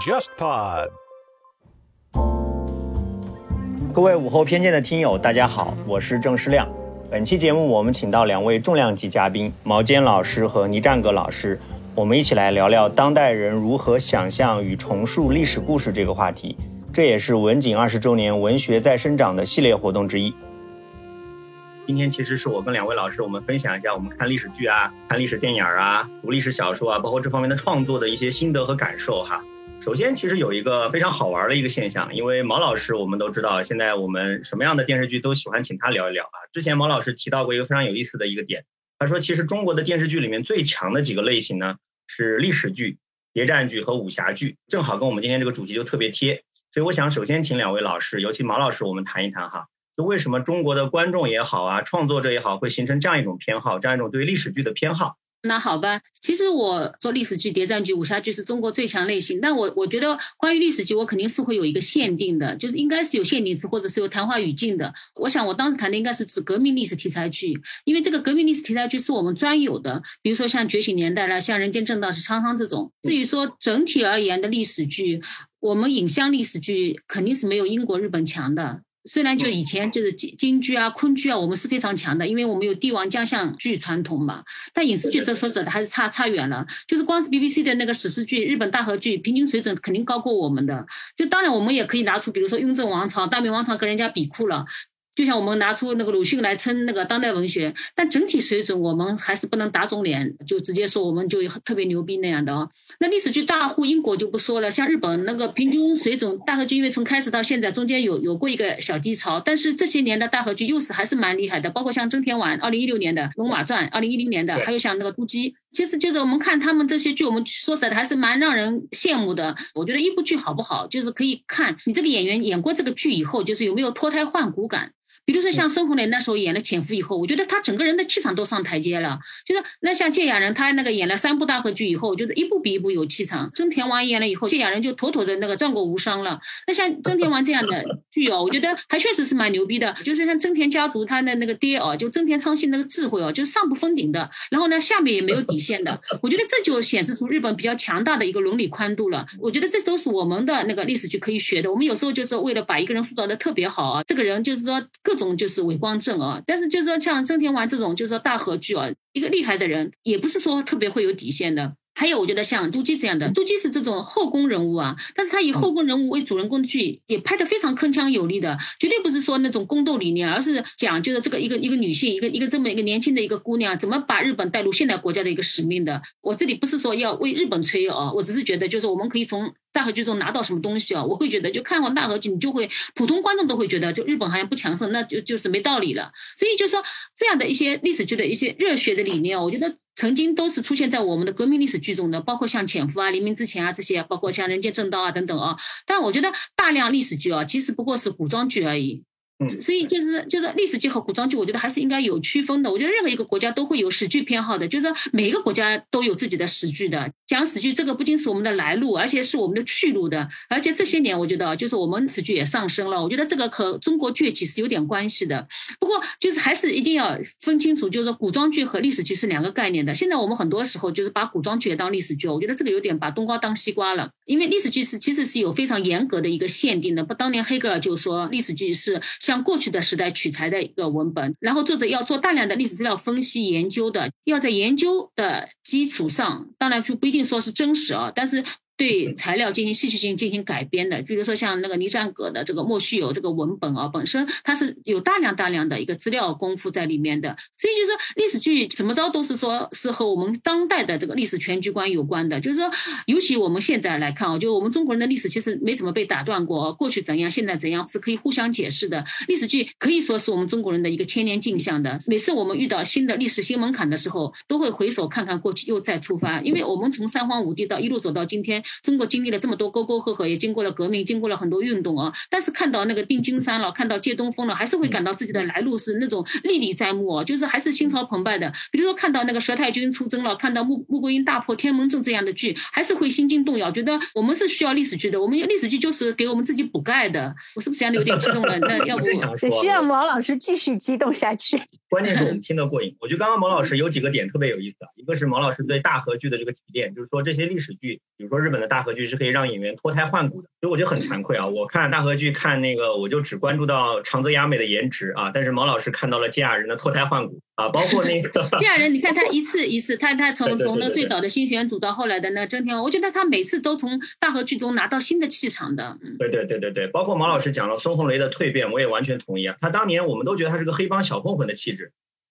JustPod。各位午后偏见的听友，大家好，我是郑世亮。本期节目我们请到两位重量级嘉宾，毛尖老师和倪占阁老师，我们一起来聊聊当代人如何想象与重塑历史故事这个话题。这也是文景二十周年文学再生长的系列活动之一。今天其实是我跟两位老师，我们分享一下我们看历史剧啊、看历史电影啊、读历史小说啊，包括这方面的创作的一些心得和感受哈。首先，其实有一个非常好玩的一个现象，因为毛老师我们都知道，现在我们什么样的电视剧都喜欢请他聊一聊啊。之前毛老师提到过一个非常有意思的一个点，他说其实中国的电视剧里面最强的几个类型呢是历史剧、谍战剧和武侠剧，正好跟我们今天这个主题就特别贴。所以我想首先请两位老师，尤其毛老师，我们谈一谈哈。就为什么中国的观众也好啊，创作者也好，会形成这样一种偏好，这样一种对历史剧的偏好？那好吧，其实我做历史剧、谍战剧、武侠剧是中国最强类型。但我我觉得关于历史剧，我肯定是会有一个限定的，就是应该是有限定词或者是有谈话语境的。我想我当时谈的应该是指革命历史题材剧，因为这个革命历史题材剧是我们专有的，比如说像《觉醒年代》啦，像《人间正道是沧桑》这种。至于说整体而言的历史剧，我们影像历史剧肯定是没有英国、日本强的。虽然就以前就是京京剧啊、昆剧啊，我们是非常强的，因为我们有帝王将相剧传统嘛。但影视剧这说实的还是差差远了。就是光是 BBC 的那个史诗剧、日本大河剧，平均水准肯定高过我们的。就当然我们也可以拿出，比如说雍正王朝、大明王朝跟人家比酷了。就像我们拿出那个鲁迅来称那个当代文学，但整体水准我们还是不能打肿脸就直接说我们就特别牛逼那样的哦。那历史剧大户英国就不说了，像日本那个平均水准大和剧，因为从开始到现在中间有有过一个小低潮，但是这些年的大和剧又是还是蛮厉害的，包括像真田丸二零一六年的《龙马传》，二零一零年的，还有像那个《突击》，其实就是我们看他们这些剧，我们说实在的还是蛮让人羡慕的。我觉得一部剧好不好，就是可以看你这个演员演过这个剧以后，就是有没有脱胎换骨感。比如说像孙红雷那时候演了《潜伏》以后，我觉得他整个人的气场都上台阶了。就是那像芥雅人，他那个演了三部大合剧以后，我觉得一部比一部有气场。真田王演了以后，芥雅人就妥妥的那个战国无双了。那像真田王这样的剧哦，我觉得还确实是蛮牛逼的。就是像真田家族他的那个爹哦，就真田昌信那个智慧哦，就是上不封顶的，然后呢下面也没有底线的。我觉得这就显示出日本比较强大的一个伦理宽度了。我觉得这都是我们的那个历史剧可以学的。我们有时候就是为了把一个人塑造的特别好啊，这个人就是说各种就是伪光。正啊，但是就是说像真田丸这种，就是说大和剧啊，一个厉害的人，也不是说特别会有底线的。还有，我觉得像杜基这样的，杜基是这种后宫人物啊，但是他以后宫人物为主人公的剧也拍得非常铿锵有力的，绝对不是说那种宫斗理念，而是讲就是这个一个一个女性，一个一个这么一个年轻的一个姑娘，怎么把日本带入现代国家的一个使命的。我这里不是说要为日本吹啊，我只是觉得就是我们可以从大河剧中拿到什么东西啊，我会觉得就看完大河剧，你就会普通观众都会觉得就日本好像不强盛，那就就是没道理了。所以就说这样的一些历史剧的一些热血的理念，我觉得。曾经都是出现在我们的革命历史剧中的，包括像《潜伏》啊、《黎明之前》啊这些，包括像《人间正道》啊等等啊。但我觉得大量历史剧啊，其实不过是古装剧而已。所以就是就是历史剧和古装剧，我觉得还是应该有区分的。我觉得任何一个国家都会有史剧偏好的，就是说每一个国家都有自己的史剧的。讲史剧这个不仅是我们的来路，而且是我们的去路的。而且这些年我觉得就是我们史剧也上升了。我觉得这个和中国崛起是有点关系的。不过就是还是一定要分清楚，就是古装剧和历史剧是两个概念的。现在我们很多时候就是把古装剧也当历史剧，我觉得这个有点把冬瓜当西瓜了。因为历史剧是其实是有非常严格的一个限定的。不，当年黑格尔就说历史剧是像过去的时代取材的一个文本，然后作者要做大量的历史资料分析研究的，要在研究的基础上，当然就不一定说是真实啊，但是。对材料进行戏剧性进行改编的，比如说像那个倪占阁的这个莫须有这个文本啊，本身它是有大量大量的一个资料功夫在里面的，所以就是说历史剧怎么着都是说是和我们当代的这个历史全局观有关的，就是说尤其我们现在来看啊，就我们中国人的历史其实没怎么被打断过，过去怎样，现在怎样是可以互相解释的。历史剧可以说是我们中国人的一个千年镜像的，每次我们遇到新的历史新门槛的时候，都会回首看看过去，又再出发，因为我们从三皇五帝到一路走到今天。中国经历了这么多沟沟壑壑，也经过了革命，经过了很多运动啊。但是看到那个定军山了，看到借东风了，还是会感到自己的来路是那种历历在目啊，就是还是心潮澎湃的。比如说看到那个佘太君出征了，看到穆穆桂英大破天门阵这样的剧，还是会心惊动摇，觉得我们是需要历史剧的。我们历史剧就是给我们自己补钙的。我是不是讲的有点激动了？那要不需要毛老师继续激动下去？关键是我们听得过瘾。我觉得刚刚毛老师有几个点特别有意思啊，一个是毛老师对大河剧的这个提炼，就是说这些历史剧，比如说日本的大河剧是可以让演员脱胎换骨的。所以我觉得很惭愧啊，我看大河剧看那个我就只关注到长泽雅美的颜值啊，但是毛老师看到了金雅人的脱胎换骨啊，包括那个 金雅人，你看他一次一次，他他从 从那最早的新选组到后来的那真天王，我觉得他每次都从大河剧中拿到新的气场的。对对对对对，包括毛老师讲了孙红雷的蜕变，我也完全同意啊。他当年我们都觉得他是个黑帮小混混的气质。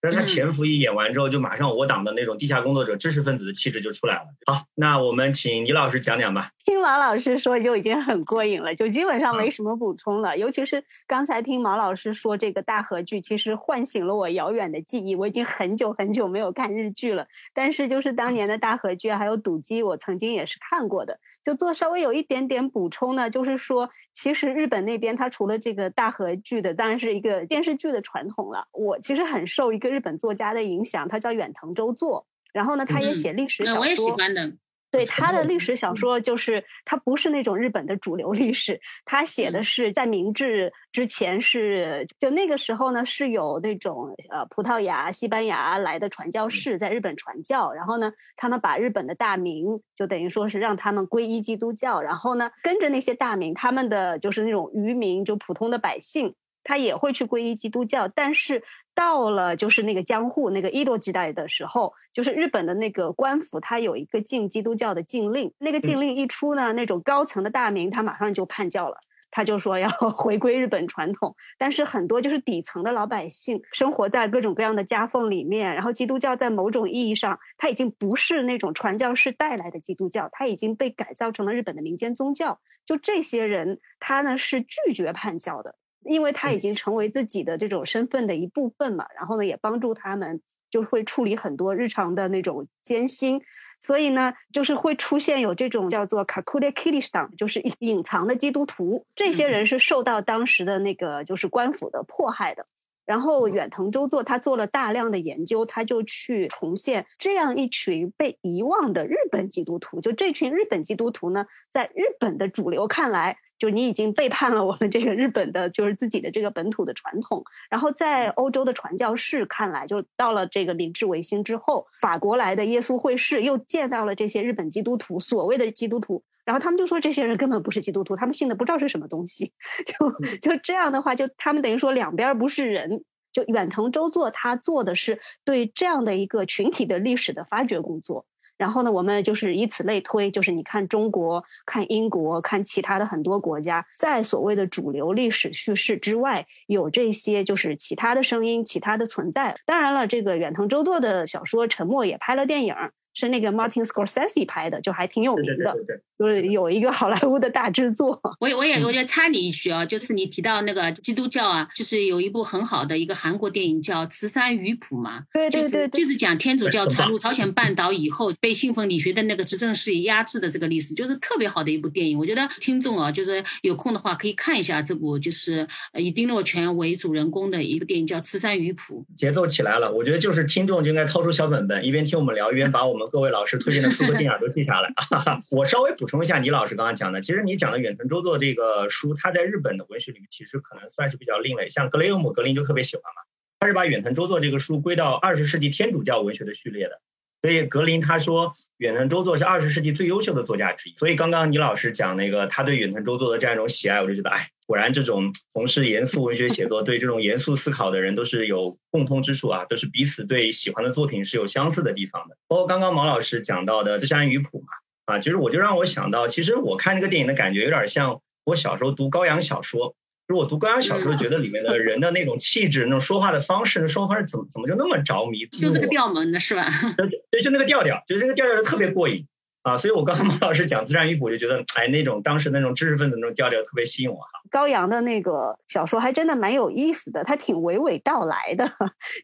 但是他潜伏一演完之后，就马上我党的那种地下工作者、知识分子的气质就出来了。好，那我们请倪老师讲讲吧。听毛老师说就已经很过瘾了，就基本上没什么补充了。尤其是刚才听毛老师说这个大河剧，其实唤醒了我遥远的记忆。我已经很久很久没有看日剧了，但是就是当年的大河剧还有赌姬，我曾经也是看过的。就做稍微有一点点补充呢，就是说，其实日本那边它除了这个大河剧的，当然是一个电视剧的传统了。我其实很受一个日本作家的影响，他叫远藤周作，然后呢，他也写历史小说。我也喜欢的。对他的历史小说，就是他不是那种日本的主流历史，他写的是在明治之前是就那个时候呢是有那种呃葡萄牙、西班牙来的传教士在日本传教，然后呢他们把日本的大明就等于说是让他们皈依基督教，然后呢跟着那些大明他们的就是那种渔民就普通的百姓。他也会去皈依基督教，但是到了就是那个江户那个伊多时代的时候，就是日本的那个官府，他有一个禁基督教的禁令。那个禁令一出呢，那种高层的大名他马上就叛教了，他就说要 回归日本传统。但是很多就是底层的老百姓，生活在各种各样的夹缝里面。然后基督教在某种意义上，它已经不是那种传教士带来的基督教，它已经被改造成了日本的民间宗教。就这些人，他呢是拒绝叛教的。因为他已经。成为自己的这种身份的一部分嘛，然后呢，也帮助他们就会处理很多日常的那种艰辛，所以呢，就是会出现有这种叫做 “kakule k i l i s a 就是隐藏的基督徒，这些人是受到当时的那个就是官府的迫害的。然后远藤周作他做了大量的研究，他就去重现这样一群被遗忘的日本基督徒。就这群日本基督徒呢，在日本的主流看来，就你已经背叛了我们这个日本的，就是自己的这个本土的传统。然后在欧洲的传教士看来，就到了这个明治维新之后，法国来的耶稣会士又见到了这些日本基督徒，所谓的基督徒。然后他们就说这些人根本不是基督徒，他们信的不知道是什么东西，就就这样的话，就他们等于说两边不是人。就远藤周作他做的是对这样的一个群体的历史的发掘工作。然后呢，我们就是以此类推，就是你看中国、看英国、看其他的很多国家，在所谓的主流历史叙事之外，有这些就是其他的声音、其他的存在。当然了，这个远藤周作的小说《沉默》也拍了电影。是那个 Martin Scorsese 拍的，就还挺有名的，就是有一个好莱坞的大制作。我也我也我也插你一句啊，就是你提到那个基督教啊，就是有一部很好的一个韩国电影叫《慈山鱼谱》嘛，对对对，就是讲天主教传入朝鲜半岛以后，被信奉理学的那个执政势力压制的这个历史，就是特别好的一部电影。我觉得听众啊，就是有空的话可以看一下这部，就是以丁若泉为主人公的一部电影叫《慈山鱼谱》。节奏起来了，我觉得就是听众就应该掏出小本本，一边听我们聊，一边把我们。各位老师推荐的书和电影都记下来。我稍微补充一下，李老师刚刚讲的，其实你讲的远藤周作这个书，他在日本的文学里面其实可能算是比较另类。像格雷厄姆·格林就特别喜欢嘛，他是把远藤周作这个书归到二十世纪天主教文学的序列的。所以格林他说远藤周作是二十世纪最优秀的作家之一。所以刚刚倪老师讲那个他对远藤周作的这样一种喜爱，我就觉得哎。果然，这种从事严肃文学写作、对这种严肃思考的人，都是有共通之处啊，都是彼此对喜欢的作品是有相似的地方的。包括刚刚毛老师讲到的《自山鱼谱》嘛，啊，其实我就让我想到，其实我看这个电影的感觉有点像我小时候读高阳小说。就是我读高阳小说，觉得里面的人的那种气质、那种说话的方式、那说话方式怎么怎么就那么着迷？就这个调门的是吧？对，就那个调调，就这个调调就特别过瘾。啊，所以我刚刚马老师讲自然语谱，就觉得，哎，那种当时那种知识分子那种调调特别吸引我哈。高阳的那个小说还真的蛮有意思的，他挺娓娓道来的。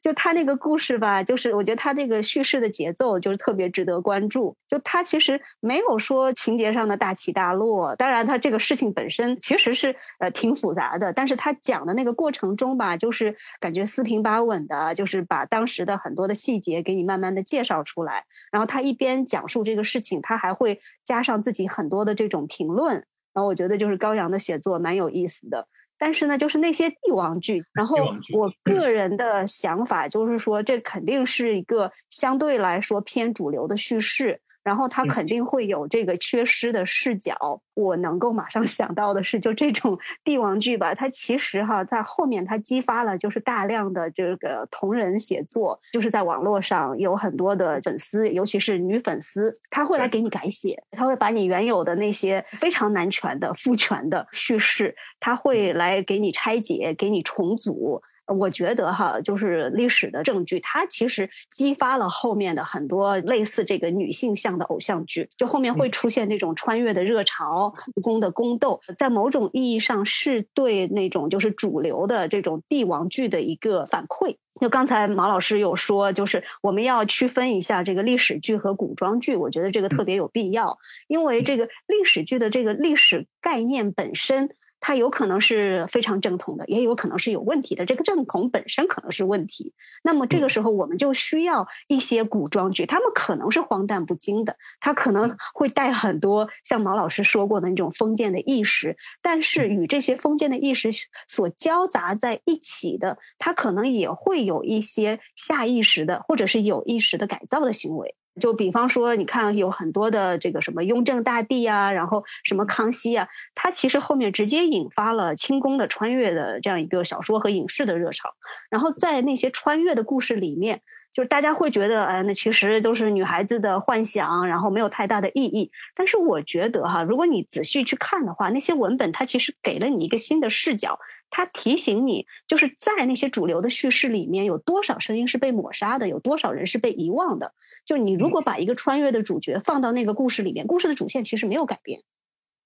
就他那个故事吧，就是我觉得他那个叙事的节奏就是特别值得关注。就他其实没有说情节上的大起大落，当然他这个事情本身其实是呃挺复杂的，但是他讲的那个过程中吧，就是感觉四平八稳的，就是把当时的很多的细节给你慢慢的介绍出来。然后他一边讲述这个事情。他还会加上自己很多的这种评论，然后我觉得就是高阳的写作蛮有意思的。但是呢，就是那些帝王剧。然后我个人的想法就是说，这肯定是一个相对来说偏主流的叙事。然后他肯定会有这个缺失的视角。我能够马上 想到的是，就这种 帝王剧吧，它其实哈在后面它激发了就是大量的这个同人写作，就是在网络上有很多的粉丝，尤其是女粉丝，她会来给你改写，她会把你原有的那些非常男权的父权的叙事，她会来给你拆解，给你重组。我觉得哈，就是历史的证据，它其实激发了后面的很多类似这个女性向的偶像剧，就后面会出现那种穿越的热潮、故宫的宫斗，在某种意义上是对那种就是主流的这种帝王剧的一个反馈。就刚才毛老师有说，就是我们要区分一下这个历史剧和古装剧，我觉得这个特别有必要，因为这个历史剧的这个历史概念本身。它有可能是非常正统的，也有可能是有问题的。这个正统本身可能是问题。那么这个时候，我们就需要一些古装剧，他们可能是荒诞不经的，它可能会带很多像毛老师说过的那种封建的意识，但是与这些封建的意识所交杂在一起的，它可能也会有一些下意识的或者是有意识的改造的行为。就比方说，你看有很多的这个什么雍正大帝啊，然后什么康熙啊，他其实后面直接引发了清宫的穿越的这样一个小说和影视的热潮，然后在那些穿越的故事里面。就是大家会觉得，哎，那其实都是女孩子的幻想，然后没有太大的意义。但是我觉得哈，如果你仔细去看的话，那些文本它其实给了你一个新的视角，它提醒你，就是在那些主流的叙事里面，有多少声音是被抹杀的，有多少人是被遗忘的。就你如果把一个穿越的主角放到那个故事里面，故事的主线其实没有改变。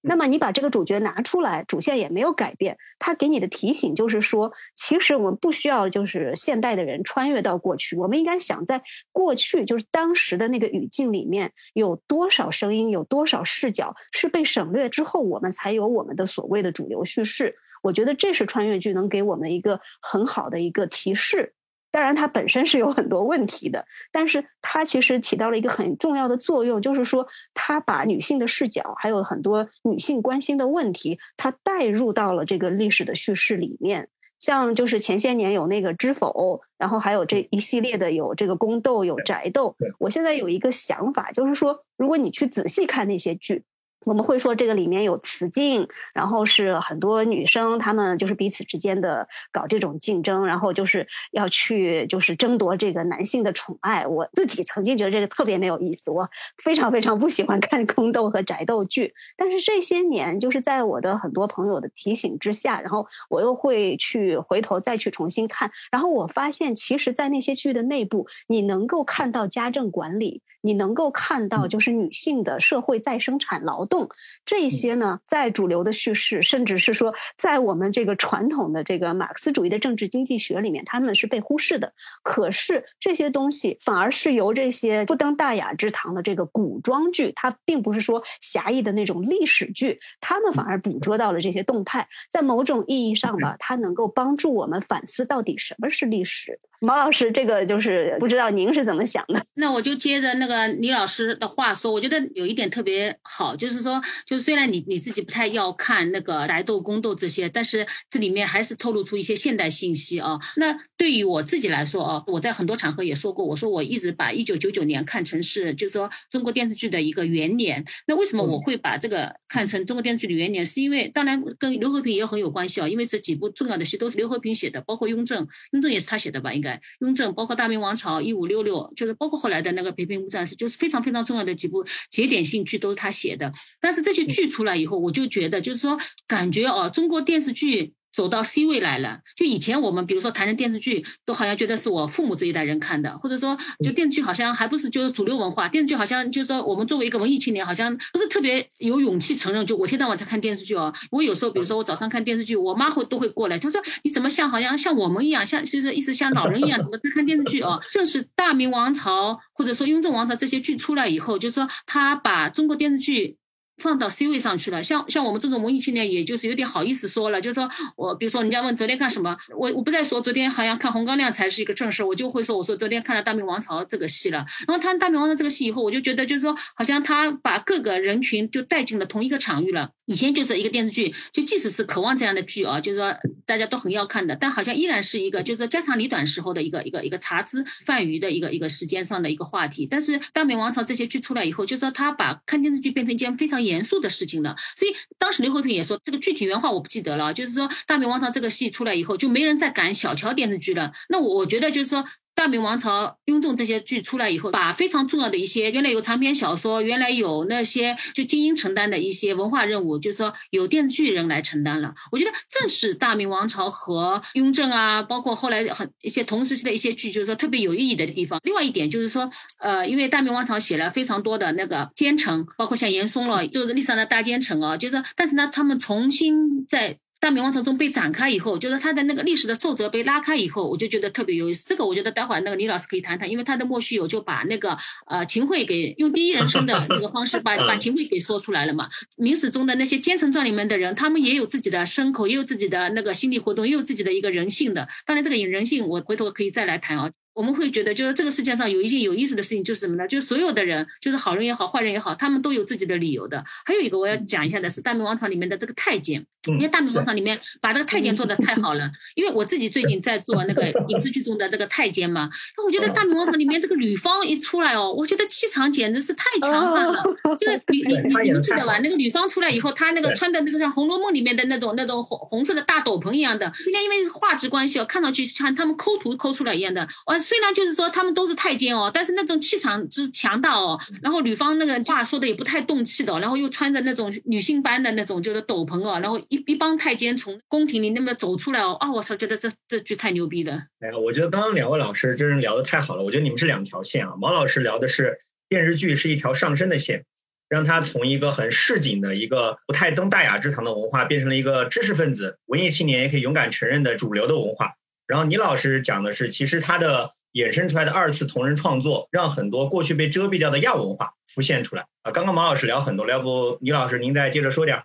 那么你把这个主角拿出来，主线也没有改变，他给你的提醒就是说，其实我们不需要就是现代的人穿越到过去，我们应该想在过去就是当时的那个语境里面有多少声音，有多少视角是被省略之后，我们才有我们的所谓的主流叙事。我觉得这是穿越剧能给我们一个很好的一个提示。当然，它本身是有很多问题的，但是它其实起到了一个很重要的作用，就是说，它把女性的视角，还有很多女性关心的问题，它带入到了这个历史的叙事里面。像就是前些年有那个《知否》，然后还有这一系列的有这个宫斗、有宅斗。我现在有一个想法，就是说，如果你去仔细看那些剧。我们会说这个里面有雌竞，然后是很多女生，她们就是彼此之间的搞这种竞争，然后就是要去就是争夺这个男性的宠爱。我自己曾经觉得这个特别没有意思，我非常非常不喜欢看宫斗和宅斗剧。但是这些年，就是在我的很多朋友的提醒之下，然后我又会去回头再去重新看，然后我发现，其实，在那些剧的内部，你能够看到家政管理。你能够看到，就是女性的社会再生产劳动这些呢，在主流的叙事，甚至是说，在我们这个传统的这个马克思主义的政治经济学里面，他们是被忽视的。可是这些东西反而是由这些不登大雅之堂的这个古装剧，它并不是说狭义的那种历史剧，他们反而捕捉到了这些动态。在某种意义上吧，它能够帮助我们反思到底什么是历史。毛老师，这个就是不知道您是怎么想的？那我就接着那个李老师的话说，我觉得有一点特别好，就是说，就是虽然你你自己不太要看那个宅斗、宫斗这些，但是这里面还是透露出一些现代信息啊。那对于我自己来说啊，我在很多场合也说过，我说我一直把一九九九年看成是，就是说中国电视剧的一个元年。那为什么我会把这个看成中国电视剧的元年？是因为当然跟刘和平也很有关系啊，因为这几部重要的戏都是刘和平写的，包括雍正，雍正也是他写的吧？应该。雍正，包括大明王朝一五六六，就是包括后来的那个北平无战事，就是非常非常重要的几部节点性剧都是他写的。但是这些剧出来以后，我就觉得，就是说，感觉哦，中国电视剧。走到 C 位来了，就以前我们比如说谈论电视剧，都好像觉得是我父母这一代人看的，或者说就电视剧好像还不是就是主流文化，电视剧好像就是说我们作为一个文艺青年，好像不是特别有勇气承认，就我天到晚在看电视剧哦。我有时候比如说我早上看电视剧，我妈会都会过来，就说你怎么像好像像我们一样，像就是意思像老人一样，怎么在看电视剧哦？正是大明王朝或者说雍正王朝这些剧出来以后，就是说他把中国电视剧。放到 C 位上去了。像像我们这种文艺青年，也就是有点好意思说了，就是说我比如说人家问昨天看什么，我我不再说昨天好像看《红高粱》才是一个正事，我就会说我说昨天看了《大明王朝》这个戏了。然后看《大明王朝》这个戏以后，我就觉得就是说好像他把各个人群就带进了同一个场域了。以前就是一个电视剧，就即使是渴望这样的剧啊，就是说大家都很要看的，但好像依然是一个就是家长里短时候的一个一个一个茶汁饭余的一个一个时间上的一个话题。但是《大明王朝》这些剧出来以后，就是说他把看电视剧变成一件非常严肃的事情了。所以当时刘和平也说，这个具体原话我不记得了，就是说《大明王朝》这个戏出来以后，就没人再敢小瞧电视剧了。那我我觉得就是说。大明王朝、雍正这些剧出来以后，把非常重要的一些原来有长篇小说、原来有那些就精英承担的一些文化任务，就是说有电视剧人来承担了。我觉得正是大明王朝和雍正啊，包括后来很一些同时期的一些剧，就是说特别有意义的地方。另外一点就是说，呃，因为大明王朝写了非常多的那个奸臣，包括像严嵩了，就是历史上的大奸臣啊，就是说但是呢，他们重新在。大明王朝中被展开以后，就是他的那个历史的皱褶被拉开以后，我就觉得特别有意思。这个我觉得待会儿那个李老师可以谈谈，因为他的莫须有就把那个呃秦桧给用第一人称的 那个方式把把秦桧给说出来了嘛。明史中的那些奸臣传里面的人，他们也有自己的牲口，也有自己的那个心理活动，也有自己的一个人性的。当然，这个人性我回头可以再来谈啊。我们会觉得，就是这个世界上有一件有意思的事情，就是什么呢？就是所有的人，就是好人也好，坏人也好，他们都有自己的理由的。还有一个我要讲一下的是《大明王朝》里面的这个太监，因为《大明王朝》里面把这个太监做的太好了。因为我自己最近在做那个 影视剧中的这个太监嘛，那我觉得《大明王朝》里面这个吕方一出来哦，我觉得气场简直是太强悍了。就是 你你你你们记得吧？那个吕方出来以后，他那个穿的那个像《红楼梦》里面的那种那种红红色的大斗篷一样的。今天因为画质关系哦，看上去像他们抠图抠出来一样的。哇，虽然就是说他。他们都是太监哦，但是那种气场之强大哦，然后吕方那个话说的也不太动气的，然后又穿着那种女性般的那种就是斗篷哦，然后一帮太监从宫廷里那么走出来哦，啊，我操，觉得这这剧太牛逼了。哎呀，我觉得刚刚两位老师真是聊的太好了，我觉得你们是两条线啊。毛老师聊的是电视剧是一条上升的线，让他从一个很市井的一个不太登大雅之堂的文化，变成了一个知识分子、文艺青年也可以勇敢承认的主流的文化。然后倪老师讲的是，其实他的。衍生出来的二次同人创作，让很多过去被遮蔽掉的亚文化浮现出来啊！刚刚毛老师聊很多，要不倪老师您再接着说点儿？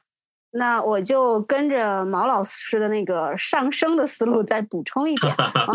那我就跟着毛老师的那个上升的思路再补充一点啊。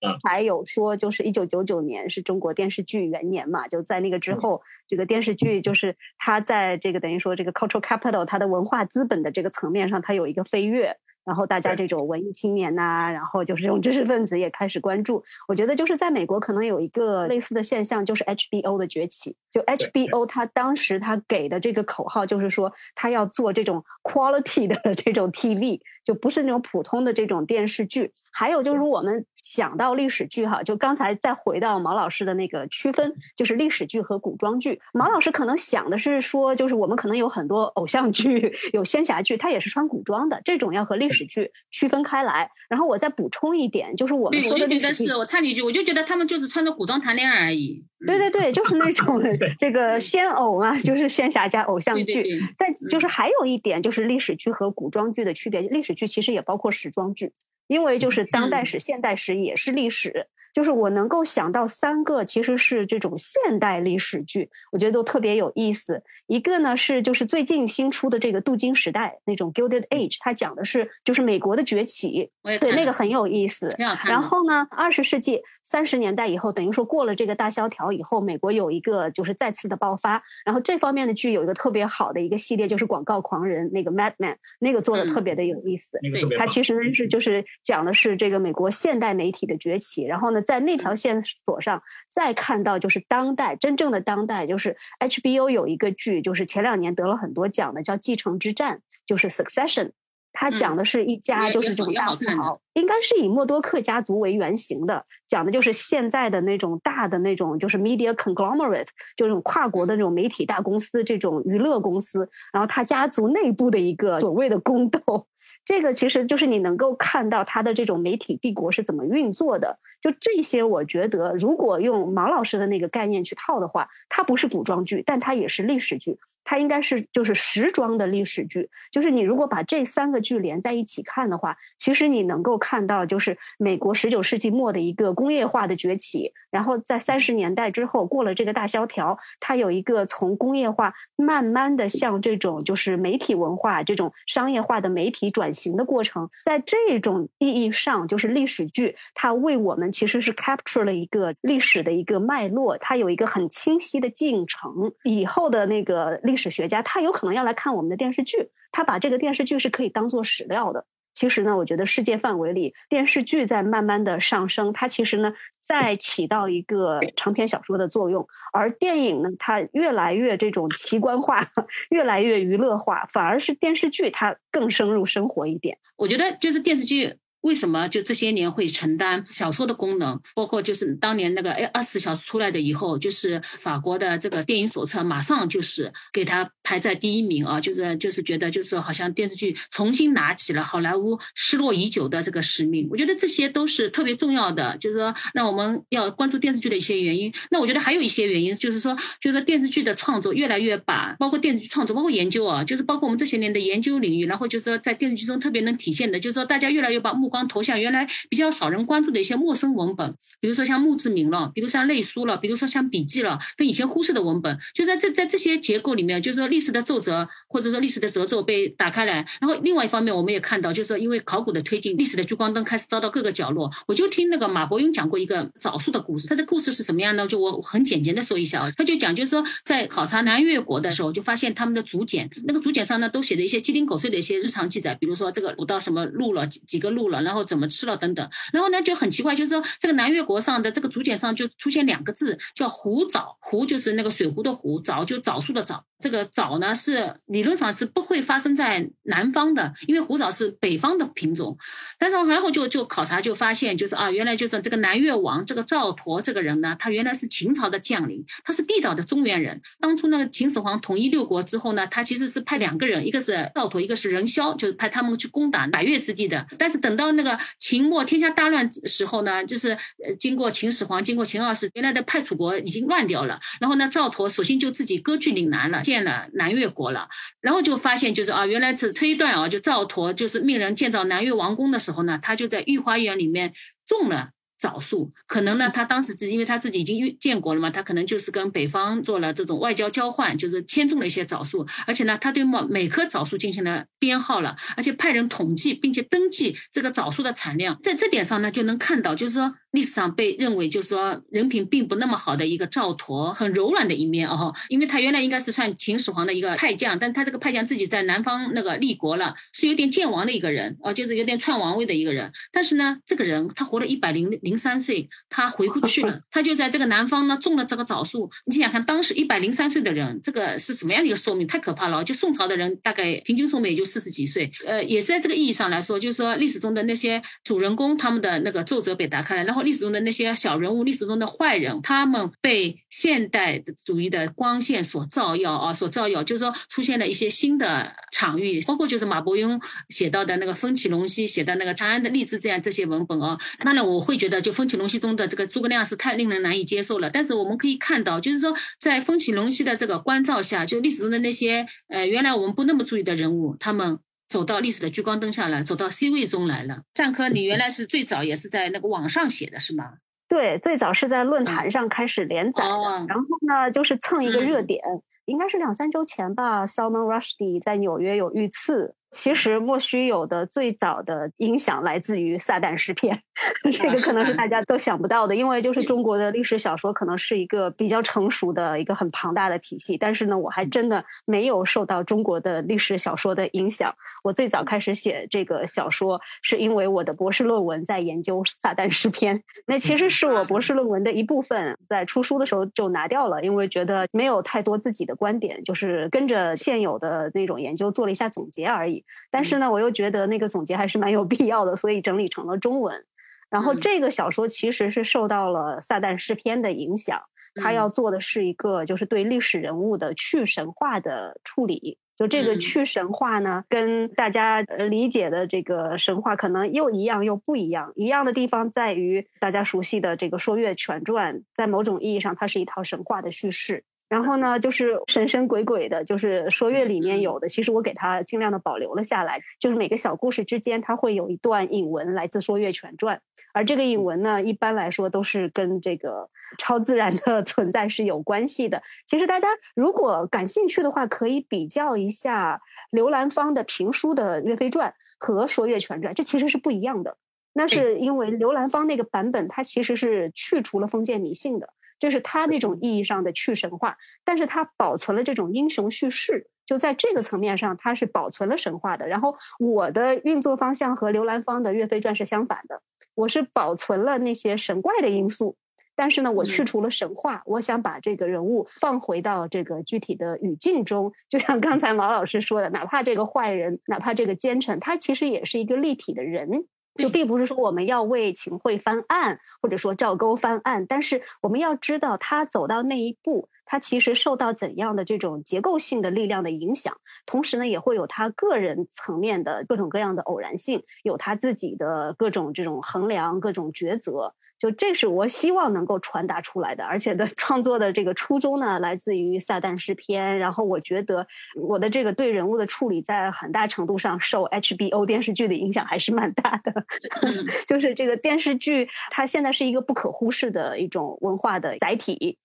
还有说，就是一九九九年是中国电视剧元年嘛，就在那个之后，这个电视剧就是它在这个等于说这个 cultural capital 它的文化资本的这个层面上，它有一个飞跃。然后大家这种文艺青年呐，然后就是这种知识分子也开始关注。我觉得就是在美国可能有一个类似的现象，就是 HBO 的崛起。就 HBO 它当时它给的这个口号就是说，它要做这种 quality 的 这种 TV，就不是那种普通的这种电视剧。还有就是我们想到历史剧哈，就刚才再回到毛老师的那个区分，就是历史剧和古装剧。毛老师可能想的是说，就是我们可能有很多偶像剧、有仙侠剧，它也是穿古装的，这种要和历史剧区分开来。然后我再补充一点，就是我们说的历史剧，我插几句，我就觉得他们就是穿着古装谈恋爱而已。对对对，就是那种这个仙偶嘛，就是仙侠加偶像剧。但就是还有一点，就是历史剧和古装剧的区别，历史剧其实也包括时装剧。因为就是当代史、现代史也是历史，就是我能够想到三个，其实是这种现代历史剧，我觉得都特别有意思。一个呢是就是最近新出的这个镀金时代那种 Gilded Age，它讲的是就是美国的崛起，对那个很有意思。然后呢，二十世纪三十年代以后，等于说过了这个大萧条以后，美国有一个就是再次的爆发。然后这方面的剧有一个特别好的一个系列，就是广告狂人那个 Mad Men，那个做的特别的有意思。对，它其实呢是就是。讲的是这个美国现代媒体的崛起，然后呢，在那条线索上再看到就是当代真正的当代，就是 HBO 有一个剧，就是前两年得了很多奖的，叫《继承之战》，就是 Succession。它讲的是一家就是这种大富豪，应该是以默多克家族为原型的，讲的就是现在的那种大的那种就是 media conglomerate，就这种跨国的那种媒体大公司，这种娱乐公司，然后他家族内部的一个所谓的宫斗。这个其实就是你能够看到他的这种媒体帝国是怎么运作的。就这些，我觉得如果用毛老师的那个概念去套的话，它不是古装剧，但它也是历史剧。它应该是就是时装的历史剧，就是你如果把这三个剧连在一起看的话，其实你能够看到就是美国十九世纪末的一个工业化的崛起，然后在三十年代之后过了这个大萧条，它有一个从工业化慢慢的向这种就是媒体文化这种商业化的媒体转型的过程，在这种意义上，就是历史剧它为我们其实是 capture 了一个历史的一个脉络，它有一个很清晰的进程，以后的那个。历史学家他有可能要来看我们的电视剧，他把这个电视剧是可以当做史料的。其实呢，我觉得世界范围里电视剧在慢慢的上升，它其实呢在起到一个长篇小说的作用，而电影呢它越来越这种奇观化，越来越娱乐化，反而是电视剧它更深入生活一点。我觉得就是电视剧。为什么就这些年会承担小说的功能？包括就是当年那个哎二十四小时出来的以后，就是法国的这个电影手册马上就是给它排在第一名啊！就是就是觉得就是好像电视剧重新拿起了好莱坞失落已久的这个使命。我觉得这些都是特别重要的，就是说让我们要关注电视剧的一些原因。那我觉得还有一些原因，就是说就是说电视剧的创作越来越把包括电视剧创作，包括研究啊，就是包括我们这些年的研究领域，然后就是说在电视剧中特别能体现的，就是说大家越来越把目光投向原来比较少人关注的一些陌生文本，比如说像墓志铭了，比如像类书了，比如说像笔记了，跟以前忽视的文本，就在这在这些结构里面，就是说历史的奏折或者说历史的褶皱被打开来。然后另外一方面，我们也看到，就是说因为考古的推进，历史的聚光灯开始照到各个角落。我就听那个马伯庸讲过一个枣树的故事，他的故事是什么样呢？就我很简洁的说一下啊，他就讲就是说在考察南越国的时候，就发现他们的竹简，那个竹简上呢都写的一些鸡零狗碎的一些日常记载，比如说这个捕到什么路了几几个路了，然后怎么。吃了等等，然后呢就很奇怪，就是说这个南越国上的这个竹简上就出现两个字，叫湖枣，湖就是那个水壶的湖，枣就枣树的枣。这个枣呢是理论上是不会发生在南方的，因为胡枣是北方的品种。但是然后就就考察就发现，就是啊，原来就是这个南越王这个赵佗这个人呢，他原来是秦朝的将领，他是地道的中原人。当初那个秦始皇统一六国之后呢，他其实是派两个人，一个是赵佗，一个是任嚣，就是派他们去攻打百越之地的。但是等到那个秦末天下大乱时候呢，就是呃经过秦始皇，经过秦二世，原来的派楚国已经乱掉了。然后呢，赵佗索性就自己割据岭南了。建了南越国了，然后就发现就是啊，原来是推断啊，就赵佗就是命人建造南越王宫的时候呢，他就在御花园里面种了。枣树可能呢，他当时是因为他自己已经建国了嘛，他可能就是跟北方做了这种外交交换，就是迁种了一些枣树，而且呢，他对每每棵枣树进行了编号了，而且派人统计并且登记这个枣树的产量，在这点上呢，就能看到，就是说历史上被认为就是说人品并不那么好的一个赵佗，很柔软的一面哦，因为他原来应该是算秦始皇的一个派将，但他这个派将自己在南方那个立国了，是有点健王的一个人哦，就是有点篡王位的一个人，但是呢，这个人他活了一百零零。三岁，他回不去了。他就在这个南方呢，种了这个枣树。你想想看，当时一百零三岁的人，这个是什么样的一个寿命？太可怕了！就宋朝的人，大概平均寿命也就四十几岁。呃，也是在这个意义上来说，就是说历史中的那些主人公，他们的那个奏折被打开了，然后历史中的那些小人物，历史中的坏人，他们被现代主义的光线所照耀啊，所照耀，就是说出现了一些新的场域，包括就是马伯庸写到的那个风起龙溪，写的那个长安的荔枝这样这些文本啊。当然，我会觉得。就风起龙溪中的这个诸葛亮是太令人难以接受了，但是我们可以看到，就是说在风起龙溪的这个关照下，就历史中的那些呃原来我们不那么注意的人物，他们走到历史的聚光灯下来，走到 C 位中来了。战科，你原来是最早也是在那个网上写的是吗？对，最早是在论坛上开始连载的，然后呢就是蹭一个热点，应该是两三周前吧，Salman Rushdie 在纽约有遇刺。其实莫须有的最早的影响来自于《撒旦诗篇》，这个可能是大家都想不到的，因为就是中国的历史小说可能是一个比较成熟的一个很庞大的体系，但是呢，我还真的没有受到中国的历史小说的影响。我最早开始写这个小说，是因为我的博士论文在研究《撒旦诗篇》，那其实是我博士论文的一部分，在出书的时候就拿掉了，因为觉得没有太多自己的观点，就是跟着现有的那种研究做了一下总结而已。但是呢，我又觉得那个总结还是蛮有必要的，所以整理成了中文。然后这个小说其实是受到了《撒旦诗篇》的影响，他要做的是一个就是对历史人物的去神话的处理。就这个去神话呢，跟大家理解的这个神话可能又一样又不一样。一样的地方在于，大家熟悉的这个《说岳全传》，在某种意义上，它是一套神话的叙事。然后呢，就是神神鬼鬼的，就是说乐里面有的，其实我给它尽量的保留了下来。就是每个小故事之间，它会有一段引文来自《说乐全传》，而这个引文呢，一般来说都是跟这个超自然的 存在是有关系的。其实大家如果感兴趣的话，可以比较一下刘兰芳的评书的《岳飞传》和《说乐全传》，这其实是不一样的。那是因为刘兰芳那个版本，它其实是去除了封建迷信的。这是他那种意义上的去神话，但是他保存了这种英雄叙事，就在这个层面上，他是保存了神话的。然后我的运作方向和刘兰芳的《岳飞传》是相反的，我是保存了那些神怪的因素，但是呢，我去除了神话，我想把这个人物放回到这个具体的语境中。就像刚才毛老师说的，哪怕这个坏人，哪怕这个奸臣，他其实也是一个立体的人。就并不是说我们要为秦桧翻案，或者说赵构翻案，但是我们要知道他走到那一步，他其实受到怎样的这种结构性的力量的影响，同时呢，也会有他个人层面的各种各样的偶然性，有他自己的各种这种衡量、各种抉择。就这是我希望能够传达出来的，而且的 创作的这个初衷呢，来自于《撒旦诗篇》。然后我觉得我的这个对人物的处理，在很大程度上受 HBO 电视剧的影响还是蛮大的。就是这个电视剧，它现在是一个不可忽视的一种文化的载体。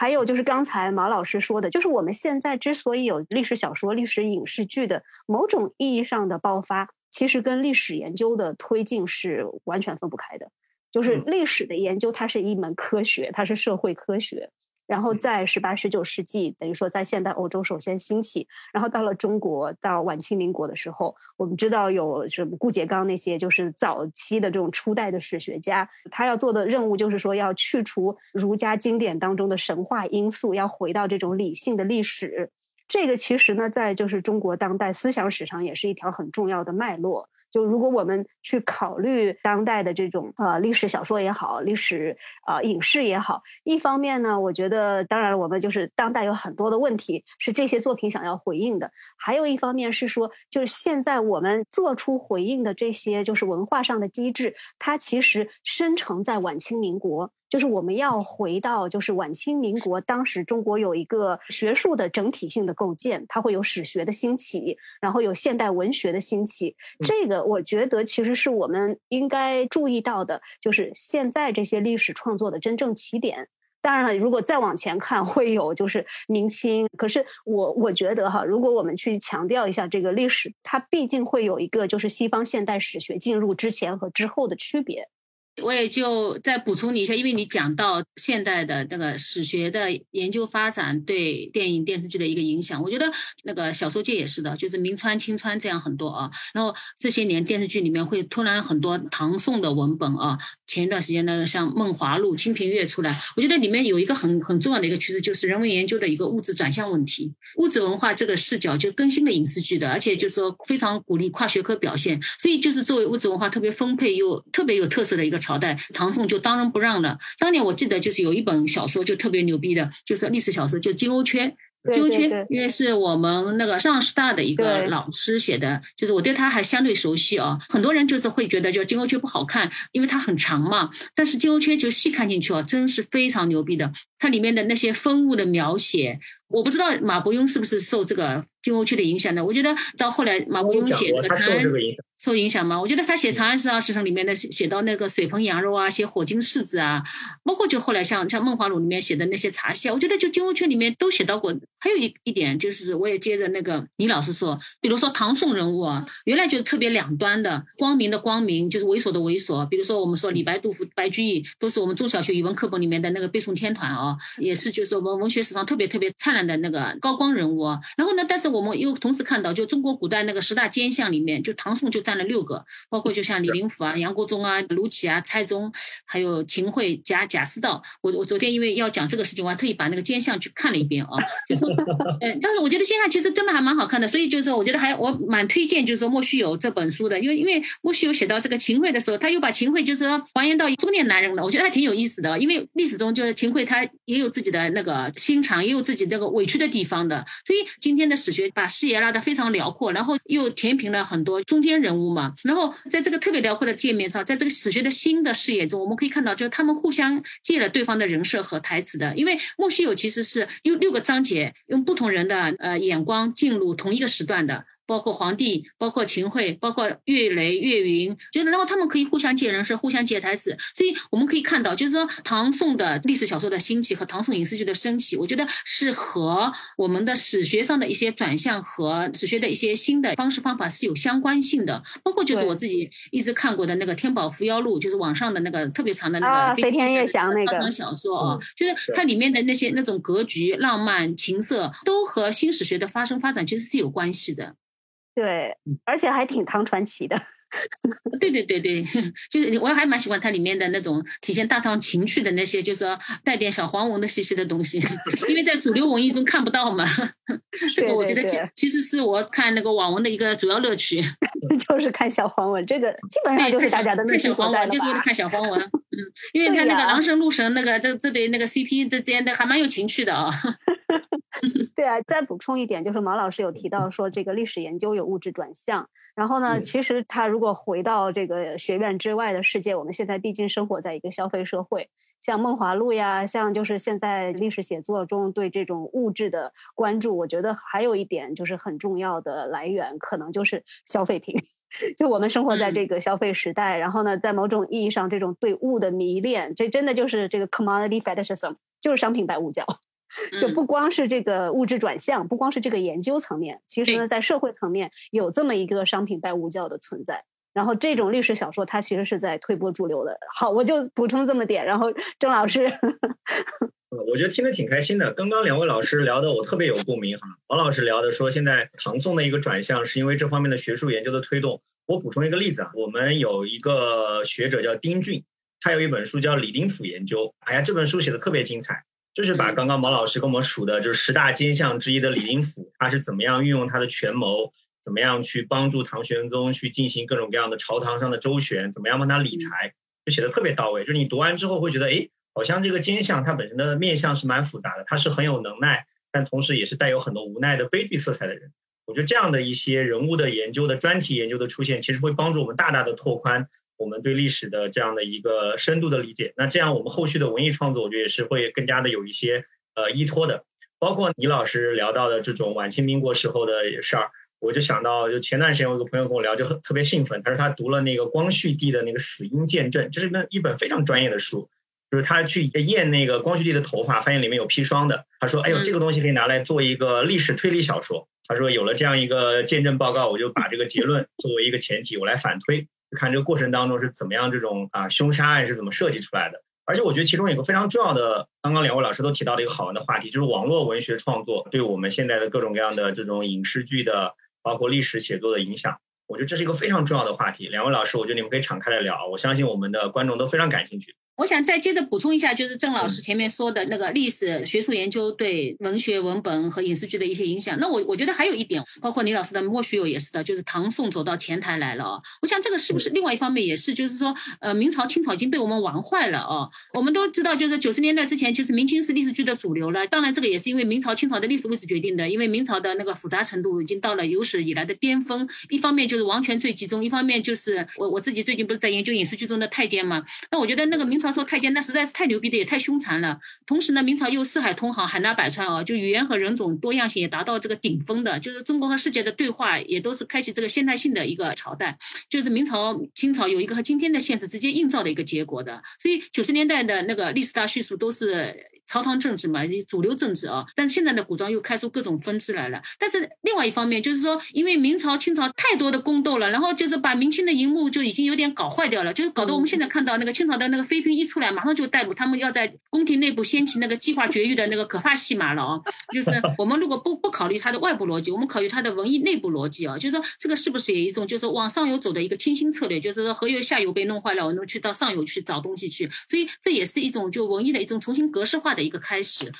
还有就是刚才马老师说的，就是我们现在之所以有历史小说、历史影视剧的某种意义上的爆发，其实跟历史研究的推进是完全分不开的。就是历史的研究，它是一门科学，它是社会科学。然后在十八、十九世纪，等于说在现代欧洲首先兴起。然后到了中国，到晚清民国的时候，我们知道有什么顾颉刚那些，就是早期的这种初代的史学家，他要做的任务就是说要去除儒家经典当中的神话因素，要回到这种理性的历史。这个其实呢，在就是中国当代思想史上也是一条很重要的脉络。就如果我们去考虑当代的这种呃历史小说也好，历史呃影视也好，一方面呢，我觉得当然我们就是当代有很多的问题是这些作品想要回应的，还有一方面是说，就是现在我们做出回应的这些就是文化上的机制，它其实生成在晚清民国。就是我们要回到，就是晚清民国，当时中国有一个学术的整体性的构建，它会有史学的兴起，然后有现代文学的兴起。这个我觉得其实是我们应该注意到的，就是现在这些历史创作的真正起点。当然了，如果再往前看，会有就是明清。可是我我觉得哈，如果我们去强调一下这个历史，它毕竟会有一个就是西方现代史学进入之前和之后的区别。我也就再补充你一下，因为你讲到现代的那个史学的研究发展对电影电视剧的一个影响，我觉得那个小说界也是的，就是明川、清川这样很多啊。然后这些年电视剧里面会突然很多唐宋的文本啊。前一段时间呢，像《梦华录》《清平乐》出来，我觉得里面有一个很很重要的一个趋势，就是人文研究的一个物质转向问题。物质文化这个视角就更新了影视剧的，而且就是说非常鼓励跨学科表现。所以就是作为物质文化特别丰沛又特别有特色的一个朝代，唐宋就当仁不让了。当年我记得就是有一本小说就特别牛逼的，就是历史小说，就《金瓯缺》。金瓯缺，因为是我们那个上师大的一个老师写的，就是我对他还相对熟悉啊。很多人就是会觉得，就金瓯缺不好看，因为它很长嘛。但是金瓯缺就细看进去啊，真是非常牛逼的。它里面的那些风物的描写，我不知道马伯庸是不是受这个金瓯缺的影响呢。我觉得到后来马伯庸写那个长安。受影响吗？我觉得他写《长安十二时辰》里面的写到那个水盆羊肉啊，写火金柿子啊，包括就后来像像《梦华录》里面写的那些茶戏，我觉得就金瓯缺里面都写到过。还有一一点就是，我也接着那个倪老师说，比如说唐宋人物啊，原来就是特别两端的，光明的光明就是猥琐的猥琐。比如说我们说李白、杜甫、白居易，都是我们中小学语文课本里面的那个背诵天团啊，也是就是我们文学史上特别特别灿烂的那个高光人物。然后呢，但是我们又同时看到，就中国古代那个十大奸相里面，就唐宋就。占了六个，包括就像李林甫啊、杨国忠啊、卢杞啊、蔡宗，还有秦桧、贾贾似道。我我昨天因为要讲这个事情，我还特意把那个奸相去看了一遍啊。就说，嗯，但是我觉得奸相其实真的还蛮好看的，所以就是说，我觉得还我蛮推荐，就是说莫须有这本书的，因为因为莫须有写到这个秦桧的时候，他又把秦桧就是说还原到中年男人了，我觉得还挺有意思的。因为历史中就是秦桧他也有自己的那个心肠，也有自己那个委屈的地方的。所以今天的史学把视野拉得非常辽阔，然后又填平了很多中间人物嘛。然后在这个特别辽阔的界面上，在这个史学的新的视野中，我们可以看到，就是他们互相借了对方的人设和台词的。因为莫须有其实是用六个章节，用不同人的呃眼光进入同一个时段的。包括皇帝，包括秦桧，包括岳雷、岳云，觉得然后他们可以互相借人设，互相借台词，所以我们可以看到，就是说唐宋的历史小说的兴起和唐宋影视剧的升起，我觉得是和我们的史学上的一些转向和史学的一些新的方式方法是有相关性的。包括就是我自己一直看过的那个《天宝伏妖录》，就是网上的那个特别长的那个飞天夜翔那个。小说啊，就是它里面的那些那种格局、浪漫、情色，都和新史学的发生发展其实是有关系的。对，而且还挺唐传奇的。对对对对，就是我还蛮喜欢它里面的那种体现大唐情趣的那些，就是说带点小黄文的气息的东西，因为在主流文艺中看不到嘛。这个我觉得其其实是我看那个网文的一个主要乐趣，就是看小黄文。这个基本上就是大家的看小黄文，就是为了看小黄文。嗯，因为看那个狼神鹿神那个这这对那个 CP 之间的还蛮有情趣的啊。对啊，再补充一点，就是毛老师有提到说这个历史研究有物质转向，然后呢，其实他如果回到这个学院之外的世界，我们现在毕竟生活在一个消费社会，像《梦华录》呀，像就是现在历史写作中对这种物质的关注，我觉得还有一点就是很重要的来源，可能就是消费品。就我们生活在这个消费时代，然后呢，在某种意义上，这种对物的迷恋，这真的就是这个 commodity fetishism，就是商品拜物教。就不光是这个物质转向，不光是这个研究层面，其实呢，在社会层面有这么一个商品拜物教的存在。然后这种历史小说，它其实是在推波助流的。好，我就补充这么点。然后郑老师，我觉得听得挺开心的。刚刚两位老师聊的，我特别有共鸣哈。王老师聊的说，现在唐宋的一个转向，是因为这方面的学术研究的推动。我补充一个例子啊，我们有一个学者叫丁俊，他有一本书叫《李林甫研究》。哎呀，这本书写的特别精彩。就是把刚刚毛老师跟我们数的，就是十大奸相之一的李林甫，他是怎么样运用他的权谋，怎么样去帮助唐玄宗去进行各种各样的朝堂上的周旋，怎么样帮他理财，就写的特别到位。就是你读完之后会觉得，哎，好像这个奸相他本身的面相是蛮复杂的，他是很有能耐，但同时也是带有很多无奈的悲剧色彩的人。我觉得这样的一些人物的研究的专题研究的出现，其实会帮助我们大大的拓宽。我们对历史的这样的一个深度的理解，那这样我们后续的文艺创作，我觉得也是会更加的有一些呃依托的。包括倪老师聊到的这种晚清民国时候的事儿，我就想到，就前段时间有一个朋友跟我聊，就特别兴奋，他说他读了那个光绪帝的那个死因见证，这是本一本非常专业的书，就是他去验那个光绪帝的头发，发现里面有砒霜的。他说：“哎呦，这个东西可以拿来做一个历史推理小说。”他说：“有了这样一个见证报告，我就把这个结论作为一个前提，我来反推。”看这个过程当中是怎么样，这种啊凶杀案是怎么设计出来的？而且我觉得其中有个非常重要的，刚刚两位老师都提到了一个好玩的话题，就是网络文学创作对我们现在的各种各样的这种影视剧的，包括历史写作的影响。我觉得这是一个非常重要的话题。两位老师，我觉得你们可以敞开来聊，我相信我们的观众都非常感兴趣。我想再接着补充一下，就是郑老师前面说的那个历史学术研究对文学文本和影视剧的一些影响。那我我觉得还有一点，包括李老师的莫须有也是的，就是唐宋走到前台来了啊。我想这个是不是另外一方面也是，就是说，呃，明朝清朝已经被我们玩坏了哦。我们都知道，就是九十年代之前，其实明清是历史剧的主流了。当然，这个也是因为明朝清朝的历史位置决定的，因为明朝的那个复杂程度已经到了有史以来的巅峰。一方面就是王权最集中，一方面就是我我自己最近不是在研究影视剧中的太监嘛？那我觉得那个明朝说太监，那实在是。太牛逼的也太凶残了，同时呢，明朝又四海通航，海纳百川啊，就语言和人种多样性也达到这个顶峰的，就是中国和世界的对话也都是开启这个现代性的一个朝代，就是明朝、清朝有一个和今天的现实直接映照的一个结果的，所以九十年代的那个历史大叙述都是。朝堂政治嘛，主流政治啊，但是现在的古装又开出各种分支来了。但是另外一方面，就是说，因为明朝、清朝太多的宫斗了，然后就是把明清的荧幕就已经有点搞坏掉了，就是搞得我们现在看到那个清朝的那个妃嫔一出来，马上就带入他们要在宫廷内部掀起那个计划绝育的那个可怕戏码了啊！就是 我们如果不不考虑它的外部逻辑，我们考虑它的文艺内部逻辑啊，就是说这个是不是也一种就是往上游走的一个清新策略？就是说，河游下游被弄坏了，我们去到上游去找东西去，所以这也是一种就文艺的一种重新格式化的。的一个开始，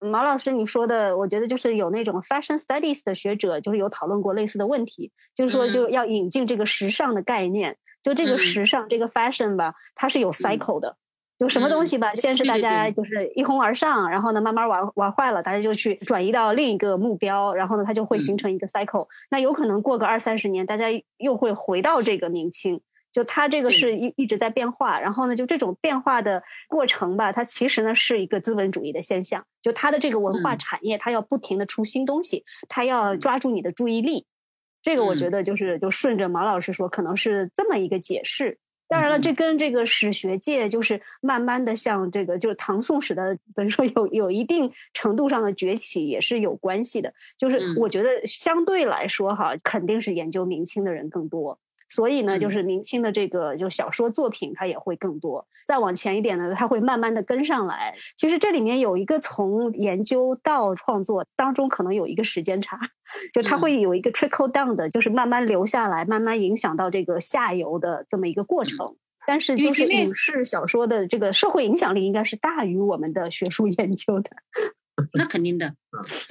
毛老师，你说的，我觉得就是有那种 fashion studies 的学者，就是有讨论过类似的问题，就是说就要引进这个时尚的概念，就这个时尚这个 fashion 吧，它是有 cycle 的，就什么东西吧，先是大家。就是一哄而上，然后呢慢慢玩玩坏了，大家就去转移到另一个目标，然后呢它就会形成一个 cycle。那有可能过个二三十年，大家又会回到这个明清。就它这个是一一直在变化，然后呢，就这种变化的过程吧，它其实呢是一个资本主义的现象。就它的这个文化嗯产业，它要不停的出新东西，它要抓住你的注意力。这个我觉嗯得就是就顺着毛老师说，可能是这么一个解释。当然了，嗯这跟这个史学界就是慢慢的向这个就是唐宋史的，比如说有有一定程度上的崛起也是有关系的。就是嗯我觉得相对来说哈，肯定是研究明清的人更多。所以呢，就嗯是明清的这个就小说作品，它也会更多。再往前一点呢，它会慢慢的跟上来。其实这里面有一个从研究到创作当中，可能有一个时间差，就它嗯会有一个 trickle down 的，就是慢慢流下来，慢慢影响到这个下游的这么一个过程。但是就是影视小说的这个社会影响力应该是大于我们的学术 研究的。那肯定的。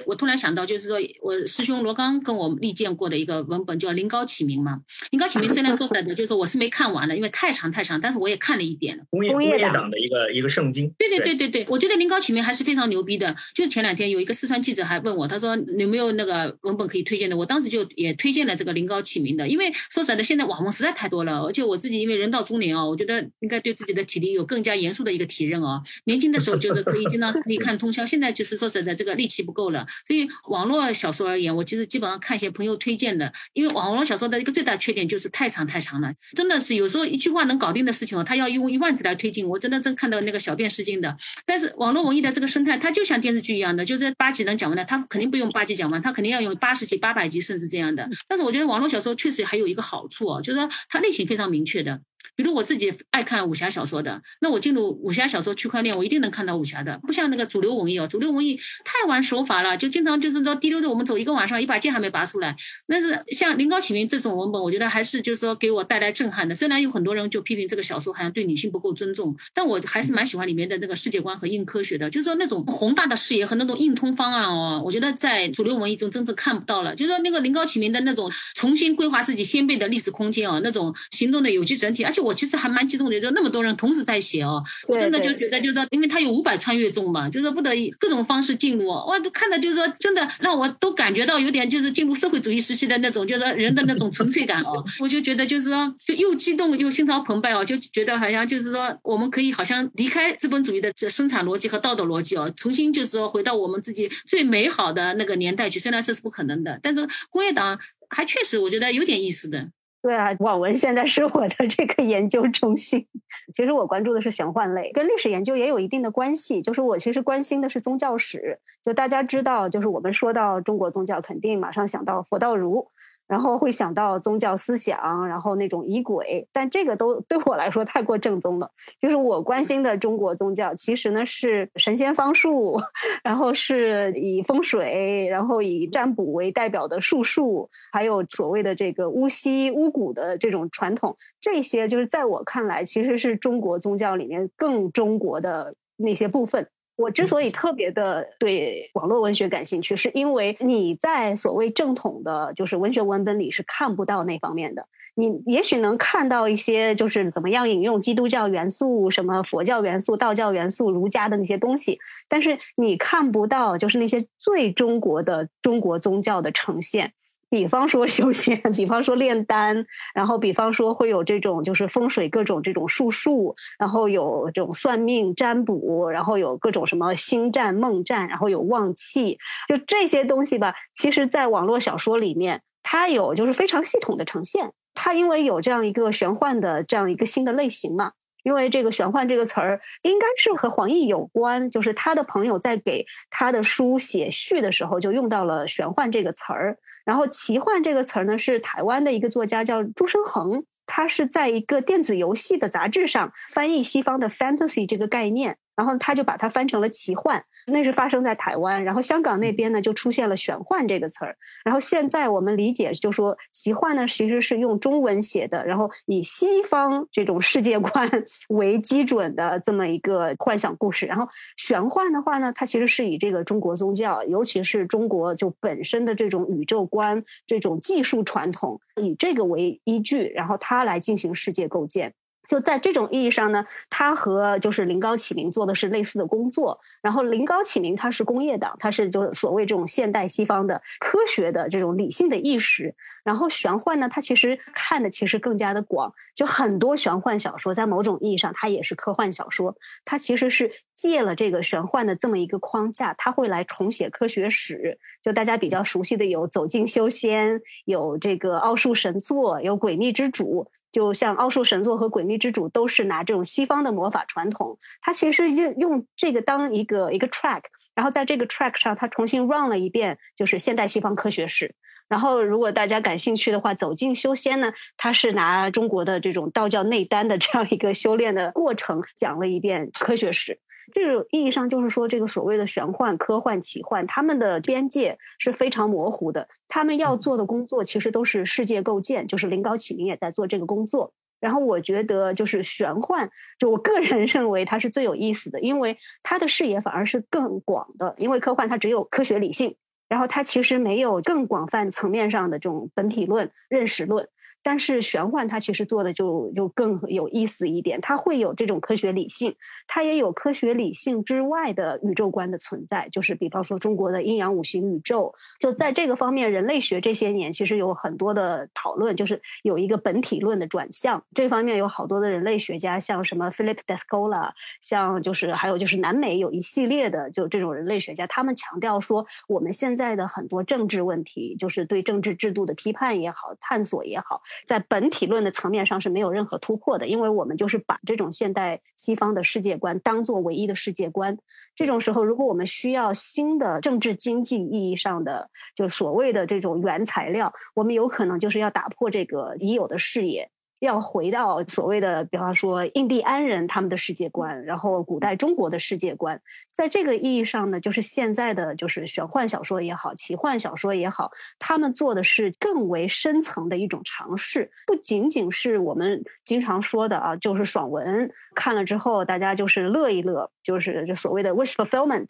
我突然想到，就是说我师兄罗刚跟我力荐过的一个文本叫《临高启明》嘛。《临高启明》虽然说实在的，就是我是没看完的，因为太长太长，但是我也看了一点。工业工业党党的一个一个圣经。对对对对对，我觉得《临高启明》还是非常牛逼的。就是前两天有一个四川记者还问我，他说有没有那个文本可以推荐的？我当时就也推荐了这个《临高启明》的，因为说实在的，现在网文实在太多了，而且我自己因为人到中年哦，我觉得应该对自己的体力有更加严肃的一个提认哦。年轻的时候就是可以经常可以看通宵，现在其说实在的，这个力气不够了，所以网络小说而言，我其实基本上看一些朋友推荐的，因为网络小说的一个最大缺点就是太长太长了，真的是有时候一句话能搞定的事情哦，他要用一万字来推进，我真的真看到那个小便失禁的。但是网络文艺的这个生态，它就像电视剧一样的，就是八集能讲完的，它肯定不用八集讲完，它肯定要用八十集、八百集甚至这样的。但是我觉得网络小说确实还有一个好处哦，就是说它类型非常明确的。比如我自己爱看武侠小说的，那我进入武侠小说区块链，我一定能看到武侠的，不像那个主流文艺哦，主流文艺太玩手法了，就经常就是说滴溜的，我们走一个晚上，一把剑还没拔出来。但是像《临高启明》这种文本，我觉得还是就是说给我带来震撼的。虽然有很多人就批评这个小说好像对女性不够尊重，但我还是蛮喜欢里面的那个世界观和硬科学的，就是说那种宏大的视野和那种硬通方案哦，我觉得在主流文艺中真正看不到了。就是说那个临高启明的那种重新规划自己先辈的历史空间哦，那种行动的有机整体，而且我其实还蛮激动的，就那么多人同时在写哦，我真的就觉得就是说，因为他有五百穿越众嘛，就是不得已各种方式进入，哇，都看的就是说真的让我都感觉到有点就是进入社会主义时期的那种，就是说人的那种纯粹感哦，我就觉得就是说就又激动又心潮澎湃哦，就觉得好像就是说我们可以好像离开资本主义的这生产逻辑和道德逻辑哦，重新就是说回到我们自己最美好的那个年代去，虽然这是不可能的，但是工业党还确实我觉得有点意思的。对啊，网文现在是我的这个研究中心。其实我关注的是玄幻类，跟历史研究也有一定的关系。就是我其实关心的是宗教史。就大家知道，就是我们说到中国宗教，肯定马上想到佛道儒。然后会想到宗教思想，然后那种仪轨，但这个都对我来说太过正宗了。就是我关心的中国宗教，其实呢是神仙方术，然后是以风水，然后以占卜为代表的术数，还有所谓的这个巫溪、巫蛊的这种传统，这些就是在我看来，其实是中国宗教里面更中国的那些部分。我之所以特别的对网络文学感兴趣，是因为你在所谓正统的，就是文学文本里是看不到那方面的。你也许能看到一些，就是怎么样引用基督教元素、什么佛教元素、道教元素、儒家的那些东西，但是你看不到，就是那些最中国的中国宗教的呈现。比方说修仙，比方说炼丹，然后比方说会有这种就是风水各种这种术数，然后有这种算命占卜，然后有各种什么星战、梦战，然后有旺气，就这些东西吧。其实，在网络小说里面，它有就是非常系统的呈现。它因为有这样一个玄幻的这样一个新的类型嘛。因为这个“玄幻”这个词儿应该是和黄奕有关，就是他的朋友在给他的书写序的时候就用到了“玄幻”这个词儿。然后“奇幻”这个词儿呢，是台湾的一个作家叫朱生恒，他是在一个电子游戏的杂志上翻译西方的 “fantasy” 这个概念，然后他就把它翻成了“奇幻”。那是发生在台湾，然后香港那边呢就出现了“玄幻”这个词儿。然后现在我们理解就说“奇幻”呢其实是用中文写的，然后以西方这种世界观 为基准的这么一个幻想故事。然后玄幻的话呢，它其实是以这个中国宗教，尤其是中国就本身的这种宇宙观、这种技术传统，以这个为依据，然后它来进行世界构建。就在这种意义上呢，他和就是临高启明做的是类似的工作。然后临高启明他是工业党，他是就所谓这种现代西方的科学的这种理性的意识。然后玄幻呢，他其实看的其实更加的广，就很多玄幻小说在某种意义上它也是科幻小说，它其实是借了这个玄幻的这么一个框架，他会来重写科学史。就大家比较熟悉的有《走进修仙》，有这个《奥数神作》，有《诡秘之主》。就像《奥数神作》和《诡秘之主》都是拿这种西方的魔法传统，他其实用用这个当一个一个 track，然后在这个 track 上，他重新 run 了一遍，就是现代西方科学史。然后，如果大家感兴趣的话，走进修仙呢，他是拿中国的这种道教内丹的这样一个修炼的过程，讲了一遍科学史。这个意义上，就是说，这个所谓的玄幻、科幻、奇幻，他们的边界是非常模糊的。他们要做的工作，其实都是世界构建，就是临高启明也在做这个工作。然后，我觉得就是玄幻，就我个人 认为它是最有意思的，因为它的视野反而是更广的。因为科幻它只有科学理性，然后它其实没有更广泛层面上的这种本体论、认识论。但是玄幻它其实做的就就更有意思一点，它会有这种科学理性，它也有科学理性之外的宇宙观的存在，就是比方说中国的阴阳五行宇宙，就在这个方面，人类学这些年其实有很多的讨论，就是有一个本体论的转向，这方面有好多的人类学家，像什么 Philip Descola，像就是还有就是南美有一系列的就这种人类学家，他们强调说我们现在的很多政治问题，就是对政治制度的批判也好，探索也好。在本体论的层面上是没有任何突破的，因为我们就是把这种现代西方的世界观当做唯一的世界观。这种时候，如果我们需要新的政治经济意义上的，就所谓的这种原材料，我们有可能就是要打破这个已有的视野。要回到所谓的，比方说印第安人他们的世界观，然后古代中国的世界观，在这个意义上呢，就是现在的就是玄幻小说也好，奇幻小说也好，他们做的是更为深层的一种尝试，不仅仅是我们经常说的啊，就是爽文，看了之后大家就是乐一乐，就是这所谓的 wish fulfillment。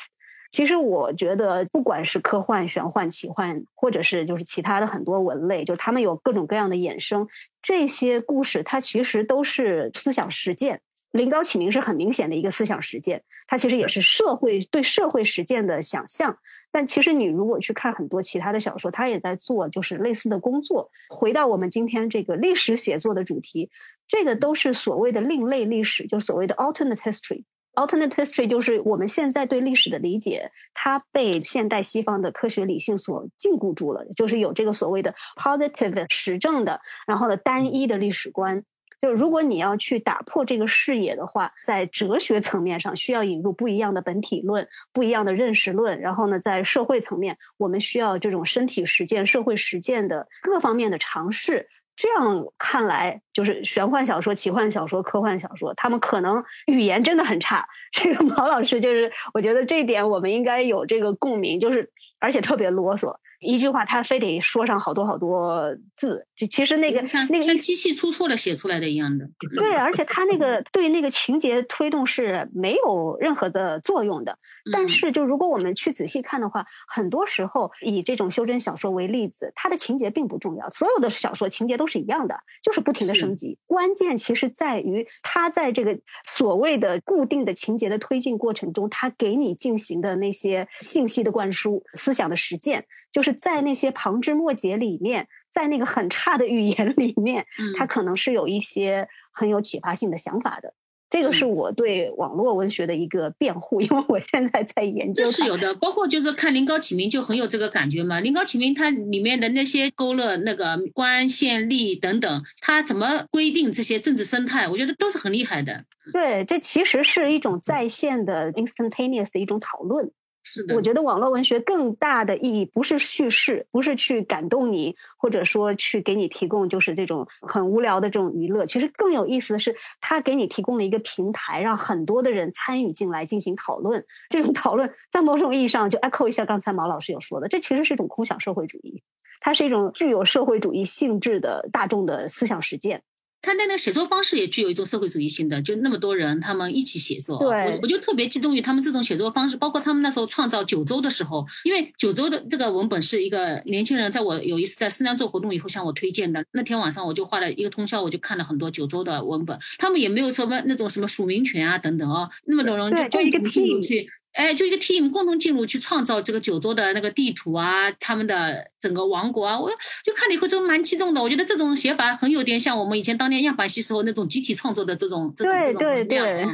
其实我觉得，不管是科幻、玄幻、奇幻，或者是就是其他的很多文类，就他们有各种各样的衍生，这些故事它其实都是思想实践。临高启明是很明显的一个思想实践，它其实也是社会对社会实践的想象。但其实你如果去看很多其他的小说，它也在做就是类似的工作。回到我们今天这个历史写作的主题，这个都是所谓的另类历史，就所谓的 alternate history。Alternate history 就是我们现在对历史的理解，它被现代西方的科学理性所禁锢住了，就是有这个所谓的 positive 实证的，然后呢单一的历史观。就如果你要去打破这个视野的话，在哲学层面上需要引入不一样的本体论、不一样的认识论，然后呢，在社会层面，我们需要这种身体实践、社会实践的各方面的尝试。这样看来，就是玄幻小说、奇幻小说、科幻小说，他们可能语言真的很差。这个毛老师就是，我觉得这一点我们应该有这个共鸣，就是而且特别啰嗦。一句话，他非得说上好多好多字，就其实那个像那个像机器出错了写出来的一样的。对，而且他那个对那个情节推动是没有任何的作用的。但是，就如果我们去仔细看的话，很多时候以这种修真小说为例子，它的情节并不重要，所有的小说情节都是一样的，就是不停的升级。关键其实在于他在这个所谓的固定的情节的推进过程中，他给你进行的那些信息的灌输、思想的实践，就是。在那些旁枝末节里面，在那个很差的语言里面，他可能是有一些很有启发性的想法的。这个是我对网络文学的一个辩护，因为我现在在研究。这是有的，包括就是看《临高启明》就很有这个感觉嘛，《临高启明》它里面的那些勾勒那个官县吏等等，它怎么规定这些政治生态，我觉得都是很厉害的。对，这其实是一种在线的 instantaneous 的一种讨论。是我觉得网络文学更大的意义不是叙事，不是去感动你，或者说去给你提供就是这种很无聊的这种娱乐。其实更有意思的是，它给你提供了一个平台，让很多的人参与进来进行讨论。这种讨论在某种意义上就 echo 一下刚才毛老师有说的，这其实是一种空想社会主义，它是一种具有社会主义性质的大众的思想实践。他那个写作方式也具有一种社会主义性的，就那么多人他们一起写作，对。我我就特别激动于他们这种写作方式，包括他们那时候创造九州的时候，因为九州的这个文本是一个年轻人在我有一次在思南做活动以后向我推荐的，那天晚上我就花了一个通宵，我就看了很多九州的文本，他们也没有什么那种什么署名权啊等等哦，那么多人就对就一个共同进入 team 去。哎，就一个 team 共同进入去创造这个九州的那个地图啊，他们的整个王国啊，我就看了以后就蛮激动的。我觉得这种写法很有点像我们以前当年样板戏时候那种集体创作的这种这种这种能对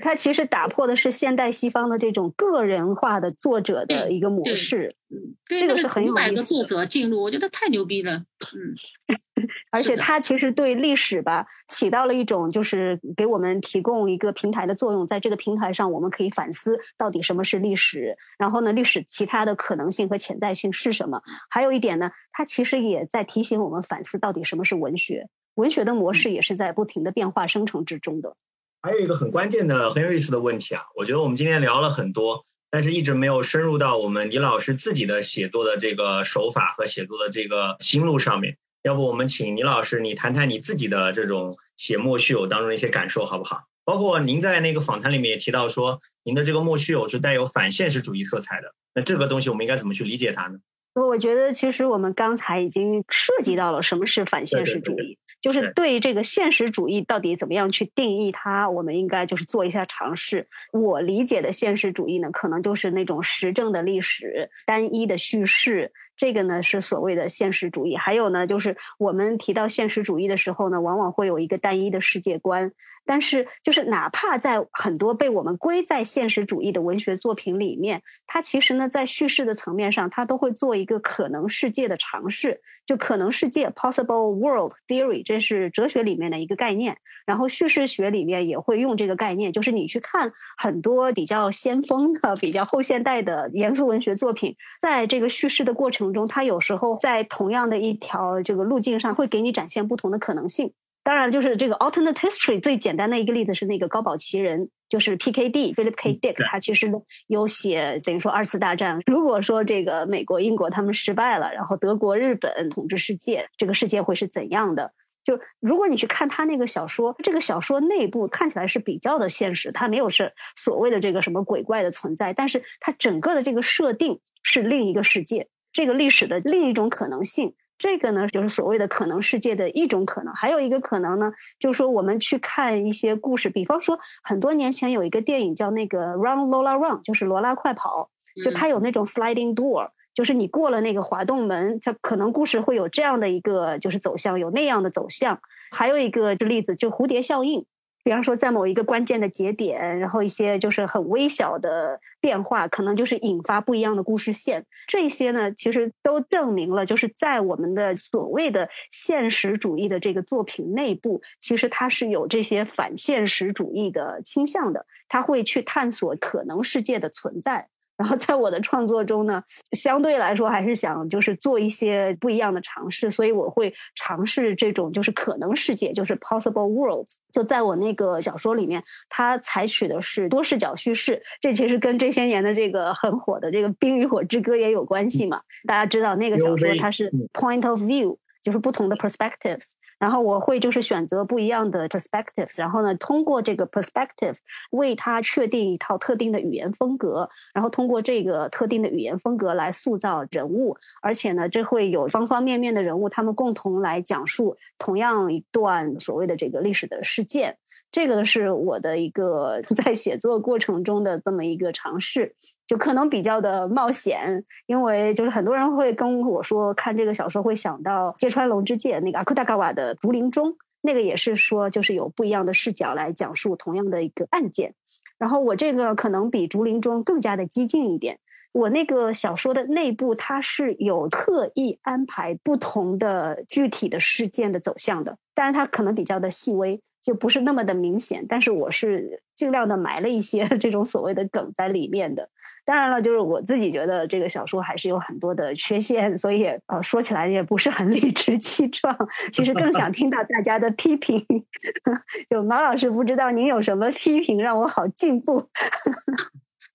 它其实打破的是现代西方的这种个人化的作者的一个模式，这个是很有五百意思的个作者进入，我觉得太牛逼了。嗯，而且它其实对历史吧起到了一种就是给我们提供一个平台的作用，在这个平台上我们可以反思到底什么是历史，然后呢，历史其他的可能性和潜在性是什么。还有一点呢，它其实也在提醒我们反思到底什么是文学，文学的模式也是在不停的变化生成之中的。还有一个很关键的、很有意思的问题啊，我觉得我们今天聊了很多，但是一直没有深入到我们李老师自己的写作的这个手法和写作的这个心路上面。要不我们请倪老师，你谈谈你自己的这种写莫须有当中的一些感受，好不好？包括您在那个访谈里面也提到说，您的这个莫须有是带有反现实主义色彩的。那这个东西我们应该怎么去理解它呢？我觉得其实我们刚才已经涉及到了什么是反现实主义，就是对这个现实主义到底怎么样去定义它，我们应该就是做一下尝试。我理解的现实主义呢，可能就是那种实证的历史、单一的叙事，这个呢是所谓的现实主义。还有呢，就是我们提到现实主义的时候呢，往往会有一个单一的世界观，但是就是哪怕在很多被我们归在现实主义的文学作品里面，它其实呢在叙事的层面上，它都会做一个可能世界的尝试，就可能世界 （possible world theory），这是哲学里面的一个概念。然后叙事学里面也会用这个概念，就是你去看很多比较先锋的、比较后现代的严肃文学作品，在这个叙事的过程中，它有时候在同样的一条这个路径上，会给你展现不同的可能性。当然，就是这个 alternate history 最简单的一个例子是那个高保奇人，就是 P.K.D. Philip K. Dick，他其实有写等于说二次大战，如果说这个美国、英国他们失败了，然后德国、日本统治世界，这个世界会是怎样的？就如果你去看他那个小说，这个小说内部看起来是比较的现实，它没有是所谓的这个什么鬼怪的存在，但是它整个的这个设定是另一个世界，这个历史的另一种可能性。这个呢，就是所谓的可能世界的一种可能。还有一个可能呢，就是说我们去看一些故事，比方说很多年前有一个电影叫那个《Run Lola Run》，就是罗拉快跑，就它有那种 sliding door。就是你过了那个滑动门，它可能故事会有这样的一个就是走向，有那样的走向。还有一个例子，就蝴蝶效应。比方说，在某一个关键的节点，然后一些就是很微小的变化，可能就是引发不一样的故事线。这些呢，其实都证明了，就是在我们的所谓的现实主义的这个作品内部，其实它是有这些反现实主义的倾向的。它会去探索可能世界的存在。然后在我的创作中呢，相对来说还是想就是做一些不一样的尝试，所以我会尝试这种就是可能世界，就是 possible worlds。就在我那个小说里面，它采取的是多视角叙事，这其实跟这些年的这个很火的这个《冰与火之歌》也有关系嘛。大家知道那个小说它是 point of view，就是不同的 perspectives。然后我会就是选择不一样的 perspectives，然后呢，通过这个 perspective 为他确定一套特定的语言风格，然后通过这个特定的语言风格来塑造人物，而且呢，这会有方方面面的人物，他们共同来讲述同样一段所谓的这个历史的事件。这个是我的一个 在写作过程中的这么一个尝试，就可能比较的冒险，因为就是很多人会跟我说看这个小说会想到芥川龙之介那个阿库达嘎瓦的竹林中，那个也是说就是有不一样的视角来讲述同样的一个案件。然后我这个可能比竹林中更加的激进一点，我那个小说的内部它是有特意安排不同的具体的事件的走向的，当然它可能比较的细微。就不是那么的明显，但是我是尽量的埋了一些这种所谓的梗在里面的。当然了，就是我自己觉得这个小说还是有很多的缺陷，所以呃说起来也不是很 理直气壮。其实更想听到大家的批评。就马老师，不知道您有什么批评让我好进步？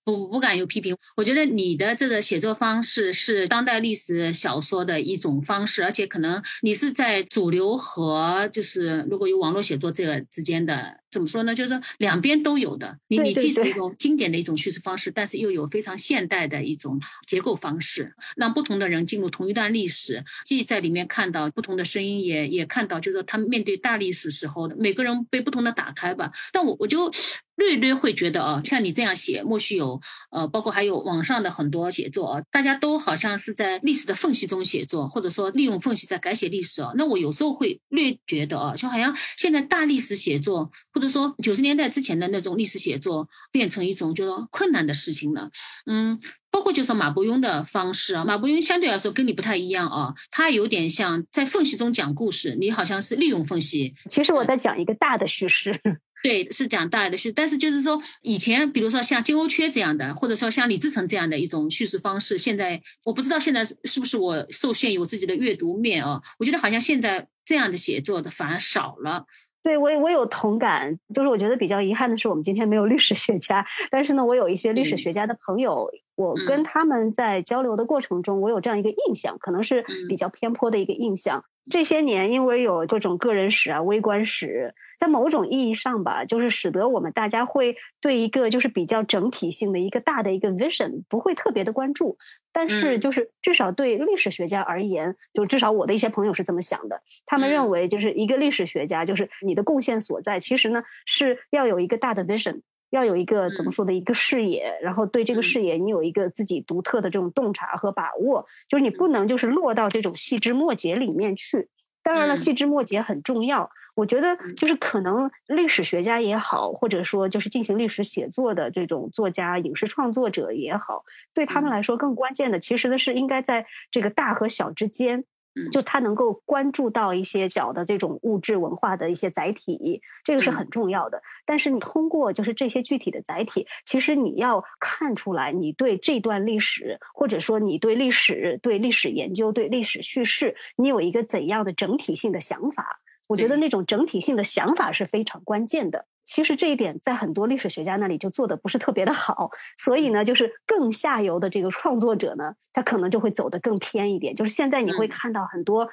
不不敢有批评。我觉得你的这个写作方式是当代历史小说的一种方式，而且可能你是在主流和就是如果有网络写作这个之间的怎么说呢？就是说两边都有的。你你既是一种经典的一种叙事方式，但是又有非常现代的一种结构方式，让不同的人进入同一段历史，既在里面看到不同的声音，也也看到就是说他们面对大历史时候的每个人被不同的打开吧。但我我就。略略会觉得啊，像你这样写，莫须有，呃，包括还有网上的很多写作啊，大家都好像是在历史的缝隙中写作，或者说利用缝隙在改写历史啊。那我有时候会略觉得啊，就好像现在大历史写作，或者说九十年代之前的那种历史写作，变成一种就说困难的事情了。嗯，包括就说马伯庸的方式啊，马伯庸相对来说跟你不太一样啊，他有点像在缝隙中讲故事，你好像是利用缝隙。其实我在讲一个大的叙事。对，是讲大的叙，但是就是说，以前比如说像金欧缺这样的，或者说像李自成这样的一种叙事方式，现在我不知道现在是不是我受限于我自己的阅读面啊？我觉得好像现在这样的写作的反而少了。对我我有同感，就是我觉得比较遗憾的是，我们今天没有历史学家，但是呢，我有一些历史学家的朋友，我跟他们在交流的过程中，我有这样一个印象，可能是比较偏颇的一个印象。这些年，因为有各种个人史啊、微观史。在某种意义上吧，就是使得我们大家会对一个就是比较整体性的一个大的一个 vision 不会特别的关注，但是就是至少对历史学家而言，就至少我的一些朋友是这么想的，他们认为就是一个历史学家，就是你的贡献所在，其实呢是要有一个大的 vision，要有一个怎么说的一个视野，然后对这个视野你有一个自己独特的这种洞察和把握，就是你不能就是落到这种细枝末节里面去。当然了，细枝末节很重要。我觉得就是可能历史学家也好，或者说就是进行历史写作的这种作家、影视创作者也好，对他们来说更关键的，其实呢是应该在这个大和小之间，就他能够关注到一些小的这种物质文化的一些载体，这个是很重要的。但是你通过就是这些具体的载体，其实你要看出来你对这段历史，或者说你对历史、对历史研究、对历史叙事，你有一个怎样的整体性的想法。我觉得那种整体性的想法是非常关键的。其实这一点在很多历史学家那里就做的不是特别的好，所以呢，就是更下游的这个创作者呢，他可能就会走得更偏一点。就是现在你会看到很多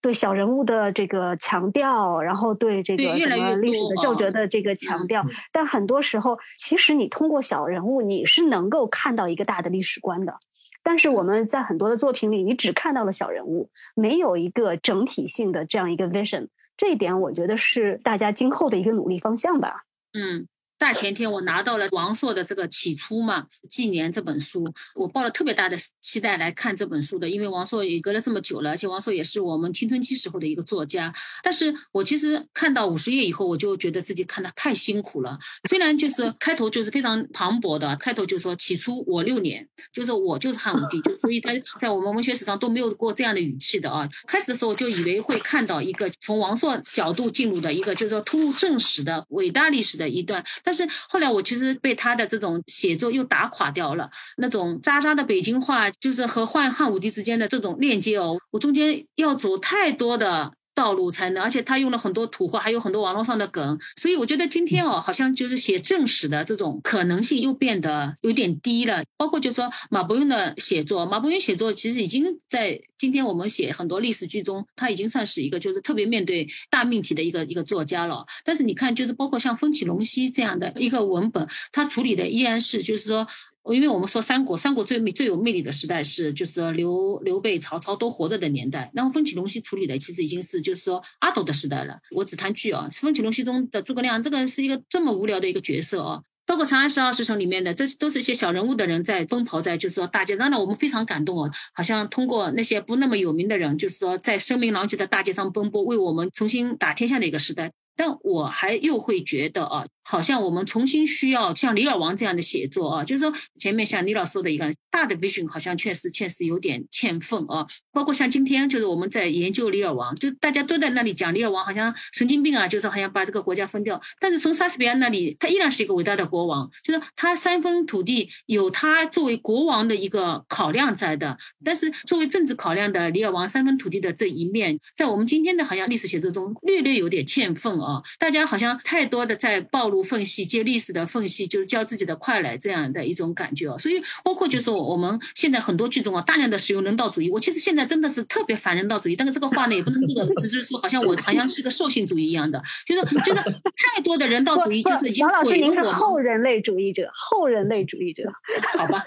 对小人物的这个强调，然后对这个什么历史的皱褶的这个强调，但很多时候，其实你通过小人物，你是能够看到一个大的历史观的。但是我们在很多的作品里，你只看到了小人物，没有一个整体性的这样一个 vision。这一点，我觉得是大家今后的一个努力方向吧。嗯。大前天我拿到了王朔的这个《起初》嘛纪年这本书，我抱了特别大的期待来看这本书的，因为王朔也隔了这么久了，而且王朔也是我们青春期时候的一个作家。但是我其实看到五十页以后，我就觉得自己看的太辛苦了。虽然就是开头就是非常磅礴的，开头就说起初我六年，就是我就是汉武帝，就所以他 在我们文学史上都没有过这样的语气的啊。开始的时候就以为会看到一个从王朔角度进入的一个就是说突入正史的伟大历史的一段。但是后来我其实被他的这种写作又打垮掉了，那种渣渣的北京话，就是和汉汉武帝之间的这种链接哦，我中间要走太多的。道路才能，而且他用了很多土话，还有很多网络上的梗，所以我觉得今天哦，好像就是写正史的这种可能性又变得有点低了。包括就说马伯庸的写作，马伯庸写作其实已经在今天我们写很多历史剧中，他已经算是一个就是特别面对大命题的一个一个作家了。但是你看，就是包括像风起龙溪这样的一个文本，他处理的依然是就是说。因为我们说三国，三国最魅最有魅力的时代是就是刘刘备、曹操都活着的年代。然后风起龙溪处理的其实已经是就是说阿斗的时代了。我只谈剧啊，风起龙溪中的诸葛亮，这个是一个这么无聊的一个角色啊。包括长安十二时辰里面的，这都是一些小人物的人在奔跑在就是说大街。当然我们非常感动哦，好像通过那些不那么有名的人，就是说在声名狼藉的大街上奔波，为我们重新打天下的一个时代。但我还又会觉得啊。好像我们重新需要像李尔王这样的写作啊，就是说前面像李老师说的一个大的 vision，好像确实确实有点欠奉啊。包括像今天就是我们在研究李尔王，就大家都在那里讲李尔王好像神经病啊，就是好像把这个国家分掉。但是从莎士比亚那里，他依然是一个伟大的国王，就是他三分土地有他作为国王的一个考量在的。但是作为政治考量的李尔王三分土地的这一面，在我们今天的好像历史写作中略略有点欠奉啊。大家好像太多的在暴露。路缝隙，接历史的缝隙，就是教自己的快来这样的一种感觉哦。所以包括就是我们现在很多剧中啊，大量的使用人道主义。我其实现在真的是特别反人道主义，但是这个话呢也不能说的，只是说好像我好像是个兽性主义一样的，就是就是太多的人道主义就是已经王老师毁了您是。后人类主义者，后人类主义者。好吧，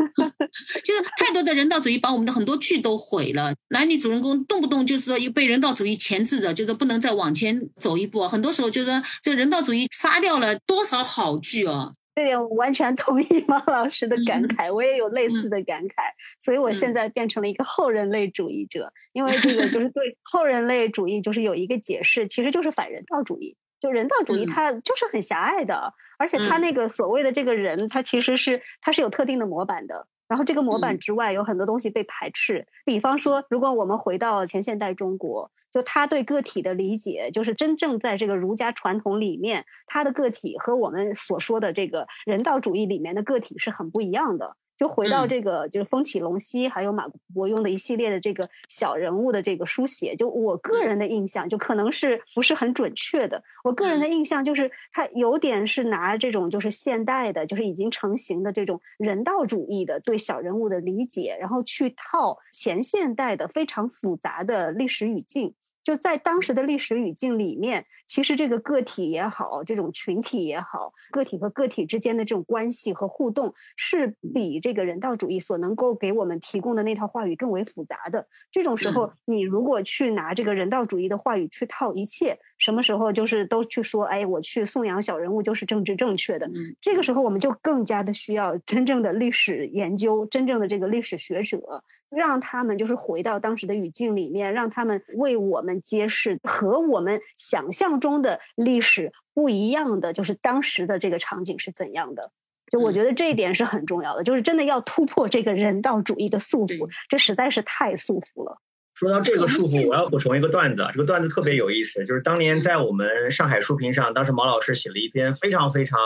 就是太多的人道主义把我们的很多剧都毁了，男女主人公动不动就是说又被人道主义钳制着，就是不能再往前走一步。很多时候就是说这人道主义杀掉了多少好剧哦！这点我完全同意 马老师的感慨，我也有类似的感慨，所以我现在变成了一个后人类主义者，因为这个就是对 后人类主义就是有一个解释，其实就是反人道主义。就人道主义，嗯它就是很狭隘的，而且它嗯那个所谓的这个人，他其实是他是有特定的模板的。然后这个模板嗯之外有很多东西被排斥，比方说，如果我们回到前现代中国，就他对个体的理解，就是真正在这个儒家传统里面，他的个体和我们所说的这个人道主义里面的个体是很不一样的。就回到嗯这个，就是风起龙溪，还有马伯庸的一系列的这个小人物的这个书写，就我个人的印象，就可能是不是很准确的。我个人的印象就是，他有点是拿这种就是现代的，就是已经成型的这种人道主义的对小人物的理解，然后去套前现代的非常复杂的历史语境。就在当时的历史语境里面，其实这个个体也好，这种群体也好，个体和个体之间的这种关系和互动，是比这个人道主义所能够给我们提供的那套话语更为复杂的。这种时候，你如果去拿这个人道主义的话语去套一切，什么时候就是都去说，哎，我去颂扬小人物就是政治正确的。嗯这个时候，我们就更加的需要真正的历史研究，真正的这个历史学者，让他们就是回到当时的语境里面，让他们为我们揭示和我们想象中的历史不一样的，就是当时的这个场景是怎样的。就我嗯觉得这一点是很重要的，就是真的要突破这个人道主义的束对缚，这实在是太束缚了。说到这个束缚，我要补充一个段子，啊，这个段子特别有意思，就是当年在我们上海书评上，当时毛老师写了一篇非常非常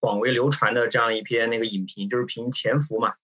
广为流传的这样一篇那个影评，就是评《潜伏》嘛。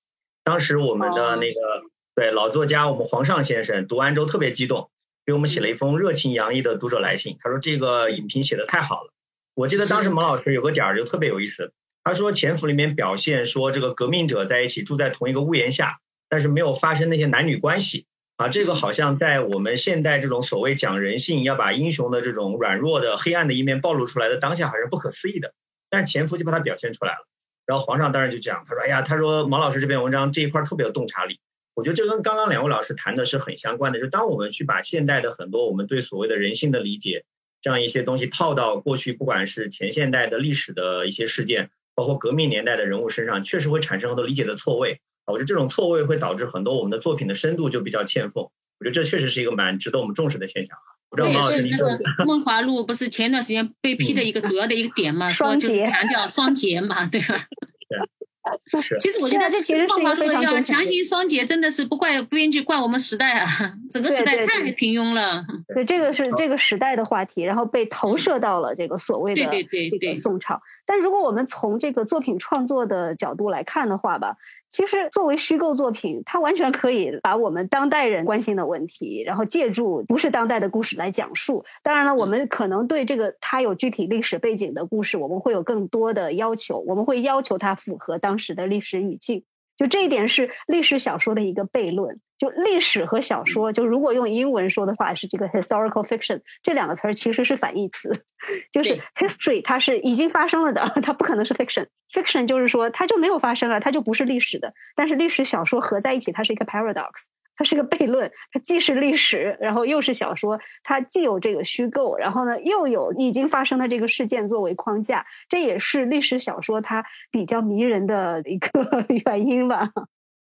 当时我们的那个、对老作家我们黄尚先生读完之后特别激动，给我们写了一封热情洋溢的读者来信，他说这个影评写的太好了。我记得当时毛老师有个点儿就特别有意思，他说《潜伏》里面表现说这个革命者在一起住在同一个屋檐下，但是没有发生那些男女关系。啊，这个好像在我们现代这种所谓讲人性，要把英雄的这种软弱的、黑暗的一面暴露出来的当下，还是不可思议的。但是潜伏就把它表现出来了。然后皇上当然就讲，他说：“哎呀，他说毛老师这篇文章这一块特别有洞察力。”我觉得这跟刚刚两位老师谈的是很相关的。就当我们去把现代的很多我们对所谓的人性的理解这样一些东西套到过去，不管是前现代的历史的一些事件，包括革命年代的人物身上，确实会产生很多理解的错位。我觉得这种错位会导致很多我们的作品的深度就比较欠奉。我觉得这确实是一个蛮值得我们重视的现象哈。我不知这道毛老师您也是那个梦华录》不是前段时间被批的一个主要的一个点嘛，说双节就强调双节嘛，对吧？是其实我觉得这其实是一个要强行双节，真的是不怪编剧，怪我们时代啊，整个时代太平庸了。对，这个是这个时代的话题，然后被投射到了这个所谓的对对对这个宋朝。但如果我们从这个作品创作的角度来看的话吧，其实作为虚构作品，它完全可以把我们当代人关心的问题，然后借助不是当代的故事来讲述。当然了，我们可能对这个它有具体历史背景的故事，我们会有更多的要求，我们会要求它符合当时的历史语境。就这一点是历史小说的一个悖论。就历史和小说，就如果用英文说的话，是这个 historical fiction 这两个词儿其实是反义词。就是 history 它是已经发生了的，它不可能是 fiction。fiction 就是说它就没有发生了，它就不是历史的。但是历史小说合在一起，它是一个 paradox。它是个悖论，它既是历史，然后又是小说，它既有这个虚构，然后呢又有已经发生的这个事件作为框架，这也是历史小说它比较迷人的一个 原因吧。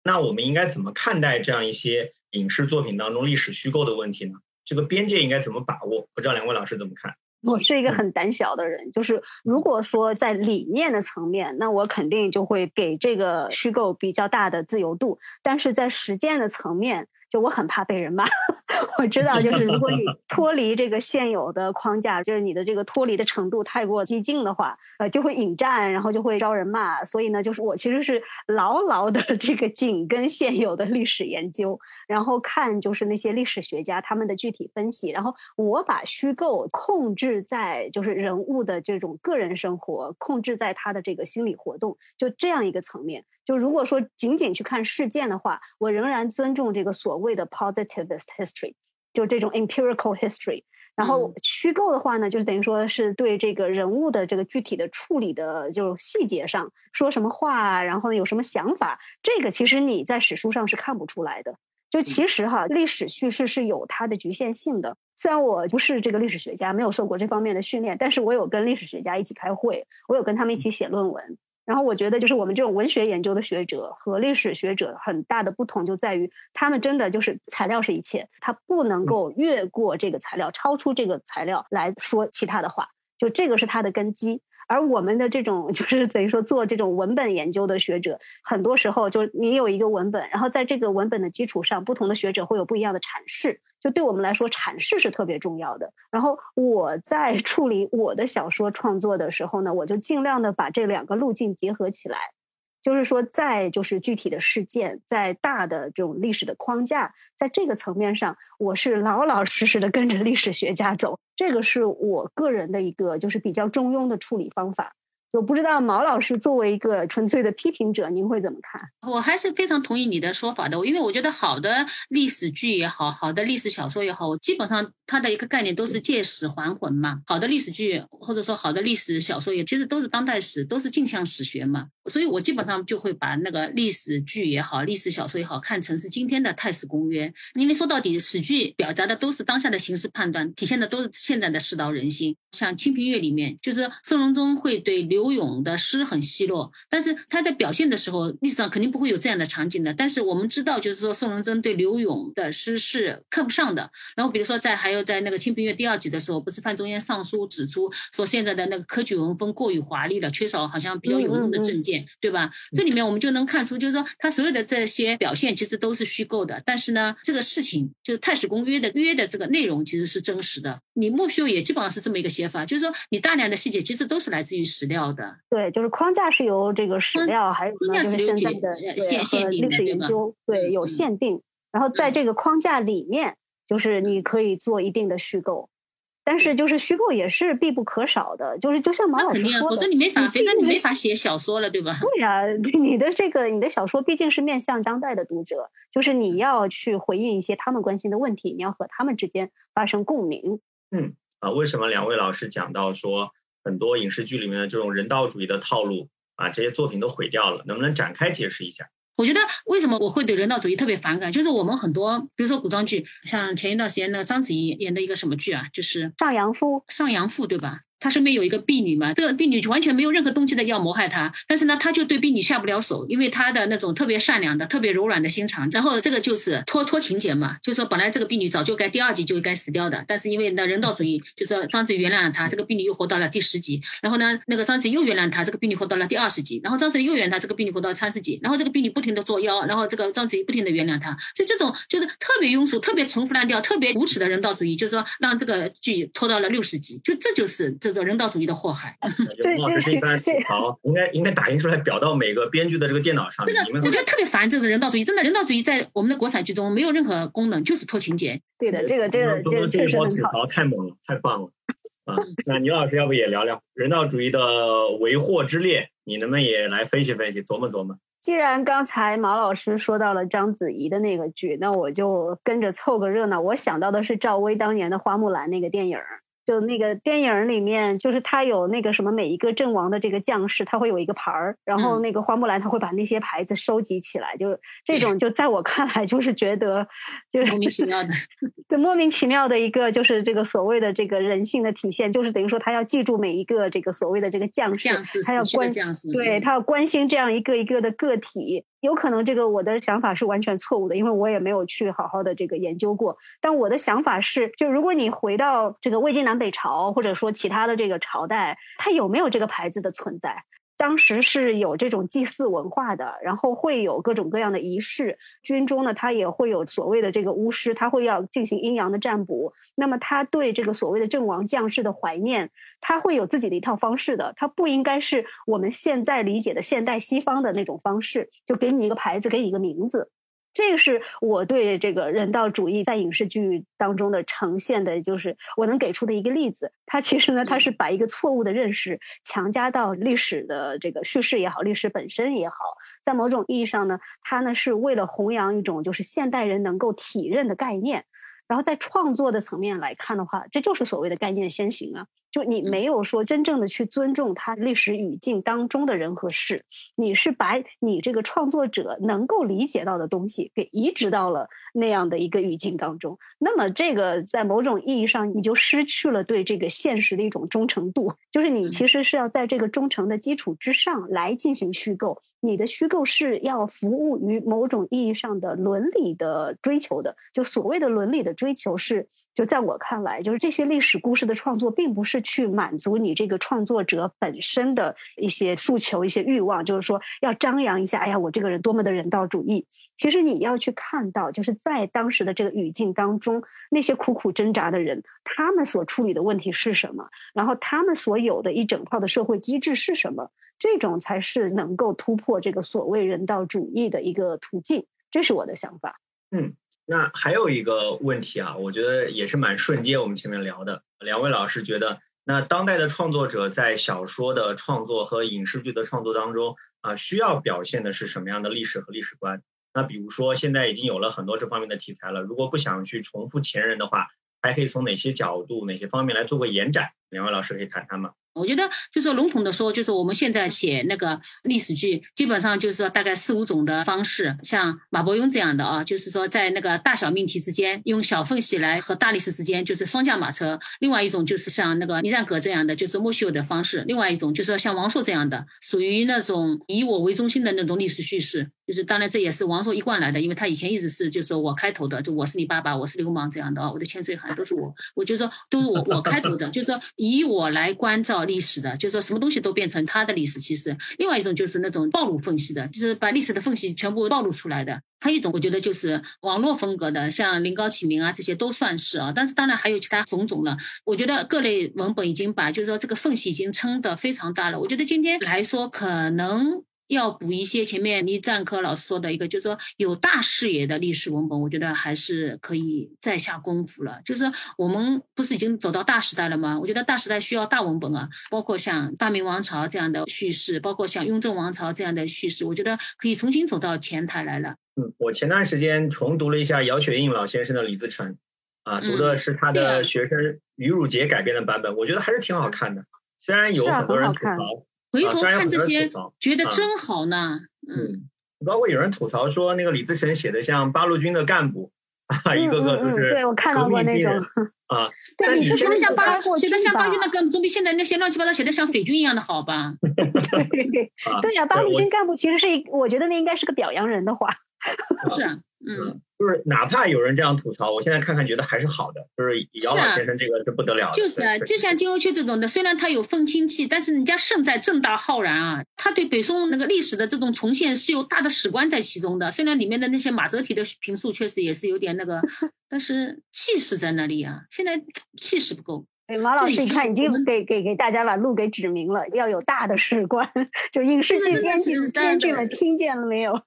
那我们应该怎么看待这样一些影视作品当中历史虚构的问题呢？这个边界应该怎么把握？不知道两位老师怎么看？我是一个很胆小的人，就是如果说在理念的层面，那我肯定就会给这个虚构比较大的自由度，但是在实践的层面，就我很怕被人骂，我知道，就是如果你 脱离这个现有的框架，就是你的这个脱离的程度太过激进的话，呃，就会引战，然后就会招人骂。所以呢，就是我其实是牢牢的 这个紧跟现有的历史研究，然后看就是那些历史学家他们的具体分析，然后我把虚构控制在就是人物的这种个人生活，控制在他的这个心理活动，就这样一个层面。就如果说仅仅去看事件的话，我仍然尊重这个所谓的 positivist history，就这种 empirical history。然后虚构的话呢，就是等于说是对这个人物的这个具体的处理的，就细节上说什么话，然后有什么想法，这个其实你在史书上是看不出来的。就其实哈，历史叙事是有它的局限性的。虽然我不是这个历史学家，没有受过这方面的训练，但是我有跟历史学家一起开会，我有跟他们一起写论文。然后我觉得，就是我们这种文学研究的学者和历史学者很大的不同就在于，他们真的就是材料是一切，他不能够越过这个材料，超出这个材料来说其他的话，就这个是他的根基。而我们的这种 就是等于说做这种文本研究的学者，很多时候就你有一个文本，然后在这个文本的基础上，不同的学者会有不一样的阐释。就对我们来说，阐释是特别重要的。然后我在处理我的小说创作的时候呢，我就尽量的把这两个路径结合起来。就是说，在就是具体的事件，在大的这种历史的框架，在这个层面上，我是老老实实的跟着历史学家走。这个是我个人的一个就是比较中庸的处理方法。就不知道毛老师作为一个纯粹的批评者，您会怎么看？我还是非常同意你的说法的，因为我觉得好的历史剧也好，好的历史小说也好，基本上它的一个概念都是借史还魂嘛。好的历史剧或者说好的历史小说也其实都是当代史，都是镜像史学嘛。所以我基本上就会把那个历史剧也好，历史小说也好看成是今天的太史公约，因为说到底，史剧表达的都是当下的形势判断，体现的都是现在的世道人心。像《清平乐》里面，就是宋荣宗会对刘。刘勇的诗很奚落，但是他在表现的时候，历史上肯定不会有这样的场景的。但是我们知道，就是说宋仁宗对刘勇的诗是看不上的。然后比如说在还有在那个《清平乐》第二集的时候，不是范仲淹上书指出说现在的那个科举文风过于华丽了，缺少好像比较有用的证件，对吧？这里面我们就能看出，就是说他所有的这些表现其实都是虚构的。但是呢，这个事情就是《太史公约》的约的这个内容其实是真实的。你木秀也基本上是这么一个写法，就是说你大量的细节其实都是来自于史料。的对，就是框架是由这个史料，还有呢就是现在的和历史研究，对有限定。然后在这个框架里面，就是你可以做一定的虚构，但是就是虚构也是必不可少的。就是就像马老师说的，否则你没法，否则你没法写小说了，对吧？对呀，你的这个你的小说毕竟是面向当代的读者，就是你要去回应一些他们关心的问题，你要和他们之间发生共鸣。嗯啊，为什么两位老师讲到说？很多影视剧里面的这种人道主义的套路啊，这些作品都毁掉了，能不能展开解释一下？我觉得为什么我会对人道主义特别反感，就是我们很多，比如说古装剧，像前一段时间那个章子怡演的一个什么剧啊，就是《上阳赋》，上阳赋对吧？他身边有一个婢女嘛，这个婢女完全没有任何动机的要谋害他，但是呢，他就对婢女下不了手，因为他的那种特别善良的、特别柔软的心肠。然后这个就是拖拖情节嘛，就说本来这个婢女早就该第二集就该死掉的，但是因为那人道主义，就是章子怡原谅了他，这个婢女又活到了第十集。然后呢，那个章子怡又原谅他，这个婢女活到了第二十集。然后章子怡又原谅他，这个婢女活到三十集。然后这个婢女不停的作妖，然后这个章子怡不停的原谅他，就这种就是特别庸俗、特别陈腐烂掉、特别无耻的人道主义，就是说让这个剧拖到了六十集，就这就是这种人道主义的祸。害，对，就是一番吐槽，应该应该打印出来表到每个编剧的这个电脑上。这个我觉得特别烦，这是人道主义，真的人道主义在我们的国产剧中没有任何功能，就是拖情节。对的，这个这个这确实很吐槽太猛了，太棒了啊！那牛老师要不也聊聊人道主义的为祸之列？你能不能也来分析分析，琢磨琢磨？既然刚才马老师说到了章子怡的那个剧，那我就跟着凑个热闹。我想到的是赵薇当年的《花木兰》那个电影。就那个电影里面，就是他有那个什么，每一个阵亡的这个将士，他会有一个牌儿，然后那个花木兰他会把那些牌子收集起来，就这种，就在我看来，就是觉得就是莫名其妙的，对，莫名其妙的一个，就是这个所谓的这个人性的体现，就是等于说他要记住每一个这个所谓的这个将士，他要关，对他要关心这样一个一个的个体。有可能这个我的想法是完全错误的，因为我也没有去好好的这个研究过。但我的想法是，就如果你回到这个魏晋南北朝，或者说其他的这个朝代，它有没有这个牌子的存在？当时是有这种祭祀文化的，然后会有各种各样的仪式。军中呢，他也会有所谓的这个巫师，他会要进行阴阳的占卜。那么他对这个所谓的阵亡将士的怀念，他会有自己的一套方式的。他不应该是我们现在理解的现代西方的那种方式，就给你一个牌子，给你一个名字。这个是我对这个人道主义在影视剧当中的呈现的，就是我能给出的一个例子。它其实呢，它是把一个错误的认识强加到历史的这个叙事也好，历史本身也好，在某种意义上呢，它呢是为了弘扬一种就是现代人能够体认的概念。然后在创作的层面来看的话，这就是所谓的概念先行啊。就你没有说真正的去尊重他历史语境当中的人和事，你是把你这个创作者能够理解到的东西给移植到了那样的一个语境当中。那么这个在某种意义上，你就失去了对这个现实的一种忠诚度。就是你其实是要在这个忠诚的基础之上来进行虚构，你的虚构是要服务于某种意义上的伦理的追求的。就所谓的伦理的追求是，就在我看来，就是这些历史故事的创作并不是。去满足你这个创作者本身的一些诉求、一些欲望，就是说要张扬一下，哎呀，我这个人多么的人道主义。其实你要去看到，就是在当时的这个语境当中，那些苦苦挣扎的人，他们所处理的问题是什么，然后他们所有的一整套的社会机制是什么，这种才是能够突破这个所谓人道主义的一个途径。这是我的想法。嗯。那还有一个问题啊，我觉得也是蛮瞬间我们前面聊的。两位老师觉得，那当代的创作者在小说的创作和影视剧的创作当中啊，需要表现的是什么样的历史和历史观？那比如说，现在已经有了很多这方面的题材了，如果不想去重复前人的话，还可以从哪些角度、哪些方面来做个延展？两位老师可以谈谈吗？我觉得就是笼统的说，就是我们现在写那个历史剧，基本上就是说大概四五种的方式，像马伯庸这样的啊，就是说在那个大小命题之间，用小缝隙来和大历史之间就是双驾马车；另外一种就是像那个倪瓒阁这样的，就是莫须有的方式；另外一种就是像王朔这样的，属于那种以我为中心的那种历史叙事。就是当然这也是王朔一贯来的，因为他以前一直是就是我开头的，就我是你爸爸，我是流氓这样的啊，我的千岁喊都是我，我就说都是我我开头的，就是说以我来关照。历史的，就是说什么东西都变成他的历史。其实，另外一种就是那种暴露缝隙的，就是把历史的缝隙全部暴露出来的。还有一种，我觉得就是网络风格的，像临高启明啊，这些都算是啊。但是当然还有其他种种了。我觉得各类文本已经把，就是说这个缝隙已经撑得非常大了。我觉得今天来说，可能。要补一些前面倪占科老师说的一个，就是说有大视野的历史文本，我觉得还是可以再下功夫了。就是我们不是已经走到大时代了吗？我觉得大时代需要大文本啊，包括像大明王朝这样的叙事，包括像雍正王朝这样的叙事，我觉得可以重新走到前台来了。嗯，我前段时间重读了一下姚雪印老先生的《李自成》，啊，读的是他的学生于汝杰改编的版本，我觉得还是挺好看的。虽然有很多人吐槽。回头看这些，觉得真好呢。嗯，包括有人吐槽说，那个李自成写的像八路军的干部，啊，一个个都是对我看到过那种啊。对，你 写的像八，写的像八路军的干部，总比现在那些乱七八糟写的像匪军一样的好吧？对呀，八路军干部其实是一，我觉得那应该是个表扬人的话。是啊。嗯，就是哪怕有人这样吐槽，我现在看看觉得还是好的。就是姚老先生这个是不得了，就是啊，就像金瓯缺这种的，虽然他有愤青气，但是人家胜在正大浩然啊。他对北宋那个历史的这种重现是有大的史观在其中的。虽然里面的那些马哲体的评述确实也是有点那个，但是气势在那里啊。现在气势不够。马老师，你看已经给给给大家把路给指明了，要有大的史观，就影视剧编剧编剧们听见了没有？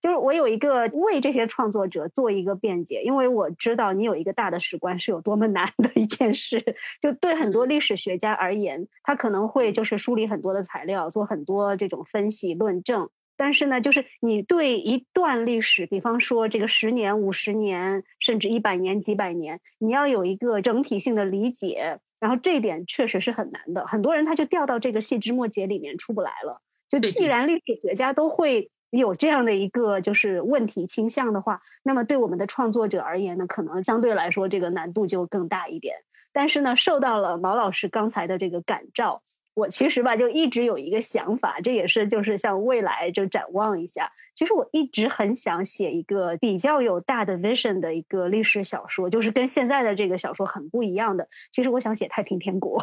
就是我有一个为这些创作者做一个辩解，因为我知道你有一个大的史观是有多么难的一件事。就对很多历史学家而言，他可能会就是梳理很多的材料，做很多这种分析论证。但是呢，就是你对一段历史，比方说这个十年、五十年，甚至一百年、几百年，你要有一个整体性的理解，然后这一点确实是很难的。很多人他就掉到这个细枝末节里面出不来了。就既然历史学家都会。有这样的一个就是问题倾向的话，那么对我们的创作者而言呢，可能相对来说这个难度就更大一点。但是呢，受到了毛老师刚才的这个感召，我其实吧就一直有一个想法，这也是就是向未来就展望一下。其实我一直很想写一个比较有大的 vision 的一个历史小说，就是跟现在的这个小说很不一样的。其实我想写太平天国。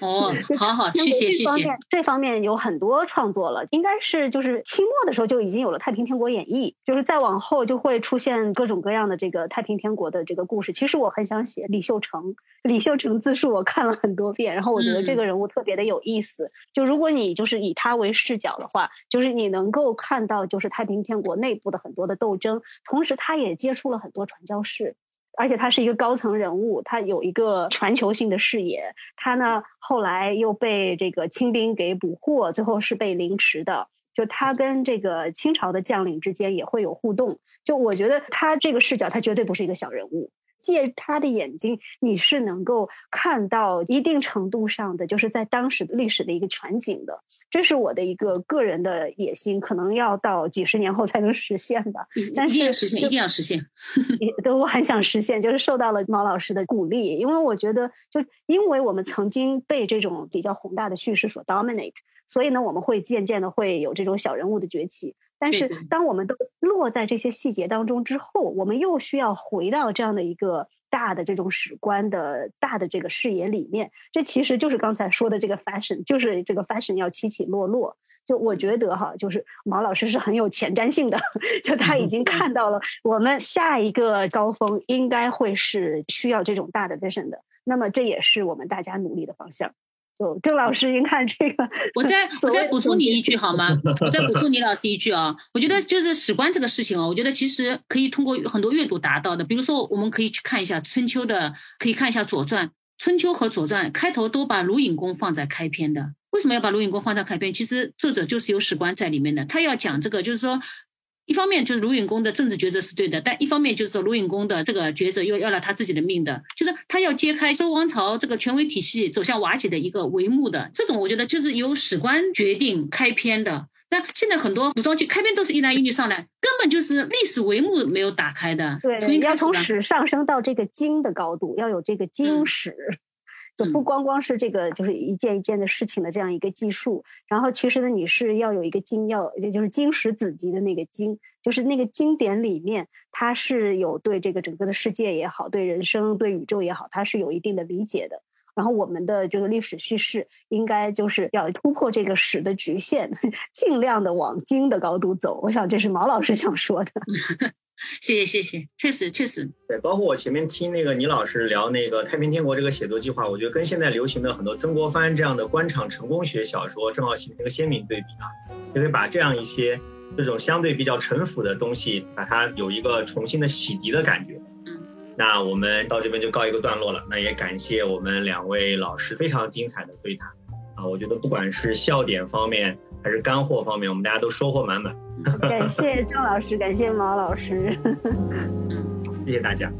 哦，好好，谢谢谢谢。这方面有很多创作了，应该是就是清末的时候就已经有了《太平天国演义》，就是再往后就会出现各种各样的这个太平天国的这个故事。其实我很想写李秀成，李秀成自述我看了很多遍，然后我觉得这个人物特别的有意思。就如果你就是以他为视角的话，就是你能够看到就是太平天国内部的很多的斗争，同时他也接触了很多传教士。而且他是一个高层人物，他有一个全球性的视野。他呢，后来又被这个清兵给捕获，最后是被凌迟的。就他跟这个清朝的将领之间也会有互动。就我觉得他这个视角，他绝对不是一个小人物。借他的眼睛，你是能够看到一定程度上的，就是在当时的历史的一个全景的。这是我的一个个人的野心，可能要到几十年后才能实现吧。但是一定要实现，一定要实现。都我很想实现，就是受到了毛老师的鼓励，因为我觉得，就因为我们曾经被这种比较宏大的叙事所 dominate，所以呢，我们会渐渐的会有这种小人物的崛起。但是，当我们都落在这些细节当中之后，我们又需要回到这样的一个大的这种史观的大的这个视野里面。这其实就是刚才说的这个 fashion，就是这个 fashion 要起起落落。就我觉得哈，就是毛老师是很有前瞻性的，就他已经看到了我们下一个高峰应该会是需要这种大的 vision 的。那么，这也是我们大家努力的方向。就郑老师，您看这个，我再我再补充你一句好吗？我再补充你老师一句啊，我觉得就是史观这个事情哦，我觉得其实可以通过很多阅读达到的。比如说，我们可以去看一下春秋的，可以看一下左传。春秋和左传开头都把鲁隐公放在开篇的，为什么要把鲁隐公放在开篇？其实作者就是有史观在里面的，他要讲这个，就是说。一方面就是卢允公的政治抉择是对的，但一方面就是卢允公的这个抉择又要了他自己的命的，就是他要揭开周王朝这个权威体系走向瓦解的一个帷幕的。这种我觉得就是由史官决定开篇的。那现在很多古装剧开篇都是一男一女上来，根本就是历史帷幕没有打开的。对，要从史上升到这个经的高度，要有这个经史。就不光光是这个，就是一件一件的事情的这样一个记述，然后其实呢，你是要有一个经，要也就是经史子集的那个经，就是那个经典里面，它是有对这个整个的世界也好，对人生、对宇宙也好，它是有一定的理解的。然后我们的这个历史叙事，应该就是要突破这个史的局限，尽量的往经的高度走。我想这是毛老师想说的。谢谢谢谢，确实确实，对，包括我前面听那个倪老师聊那个太平天国这个写作计划，我觉得跟现在流行的很多曾国藩这样的官场成功学小说正好形成一个鲜明对比啊，就可以把这样一些这种相对比较陈腐的东西，把它有一个重新的洗涤的感觉。嗯，那我们到这边就告一个段落了，那也感谢我们两位老师非常精彩的对谈啊，我觉得不管是笑点方面还是干货方面，我们大家都收获满满。感谢郑老师，感谢毛老师，谢谢大家。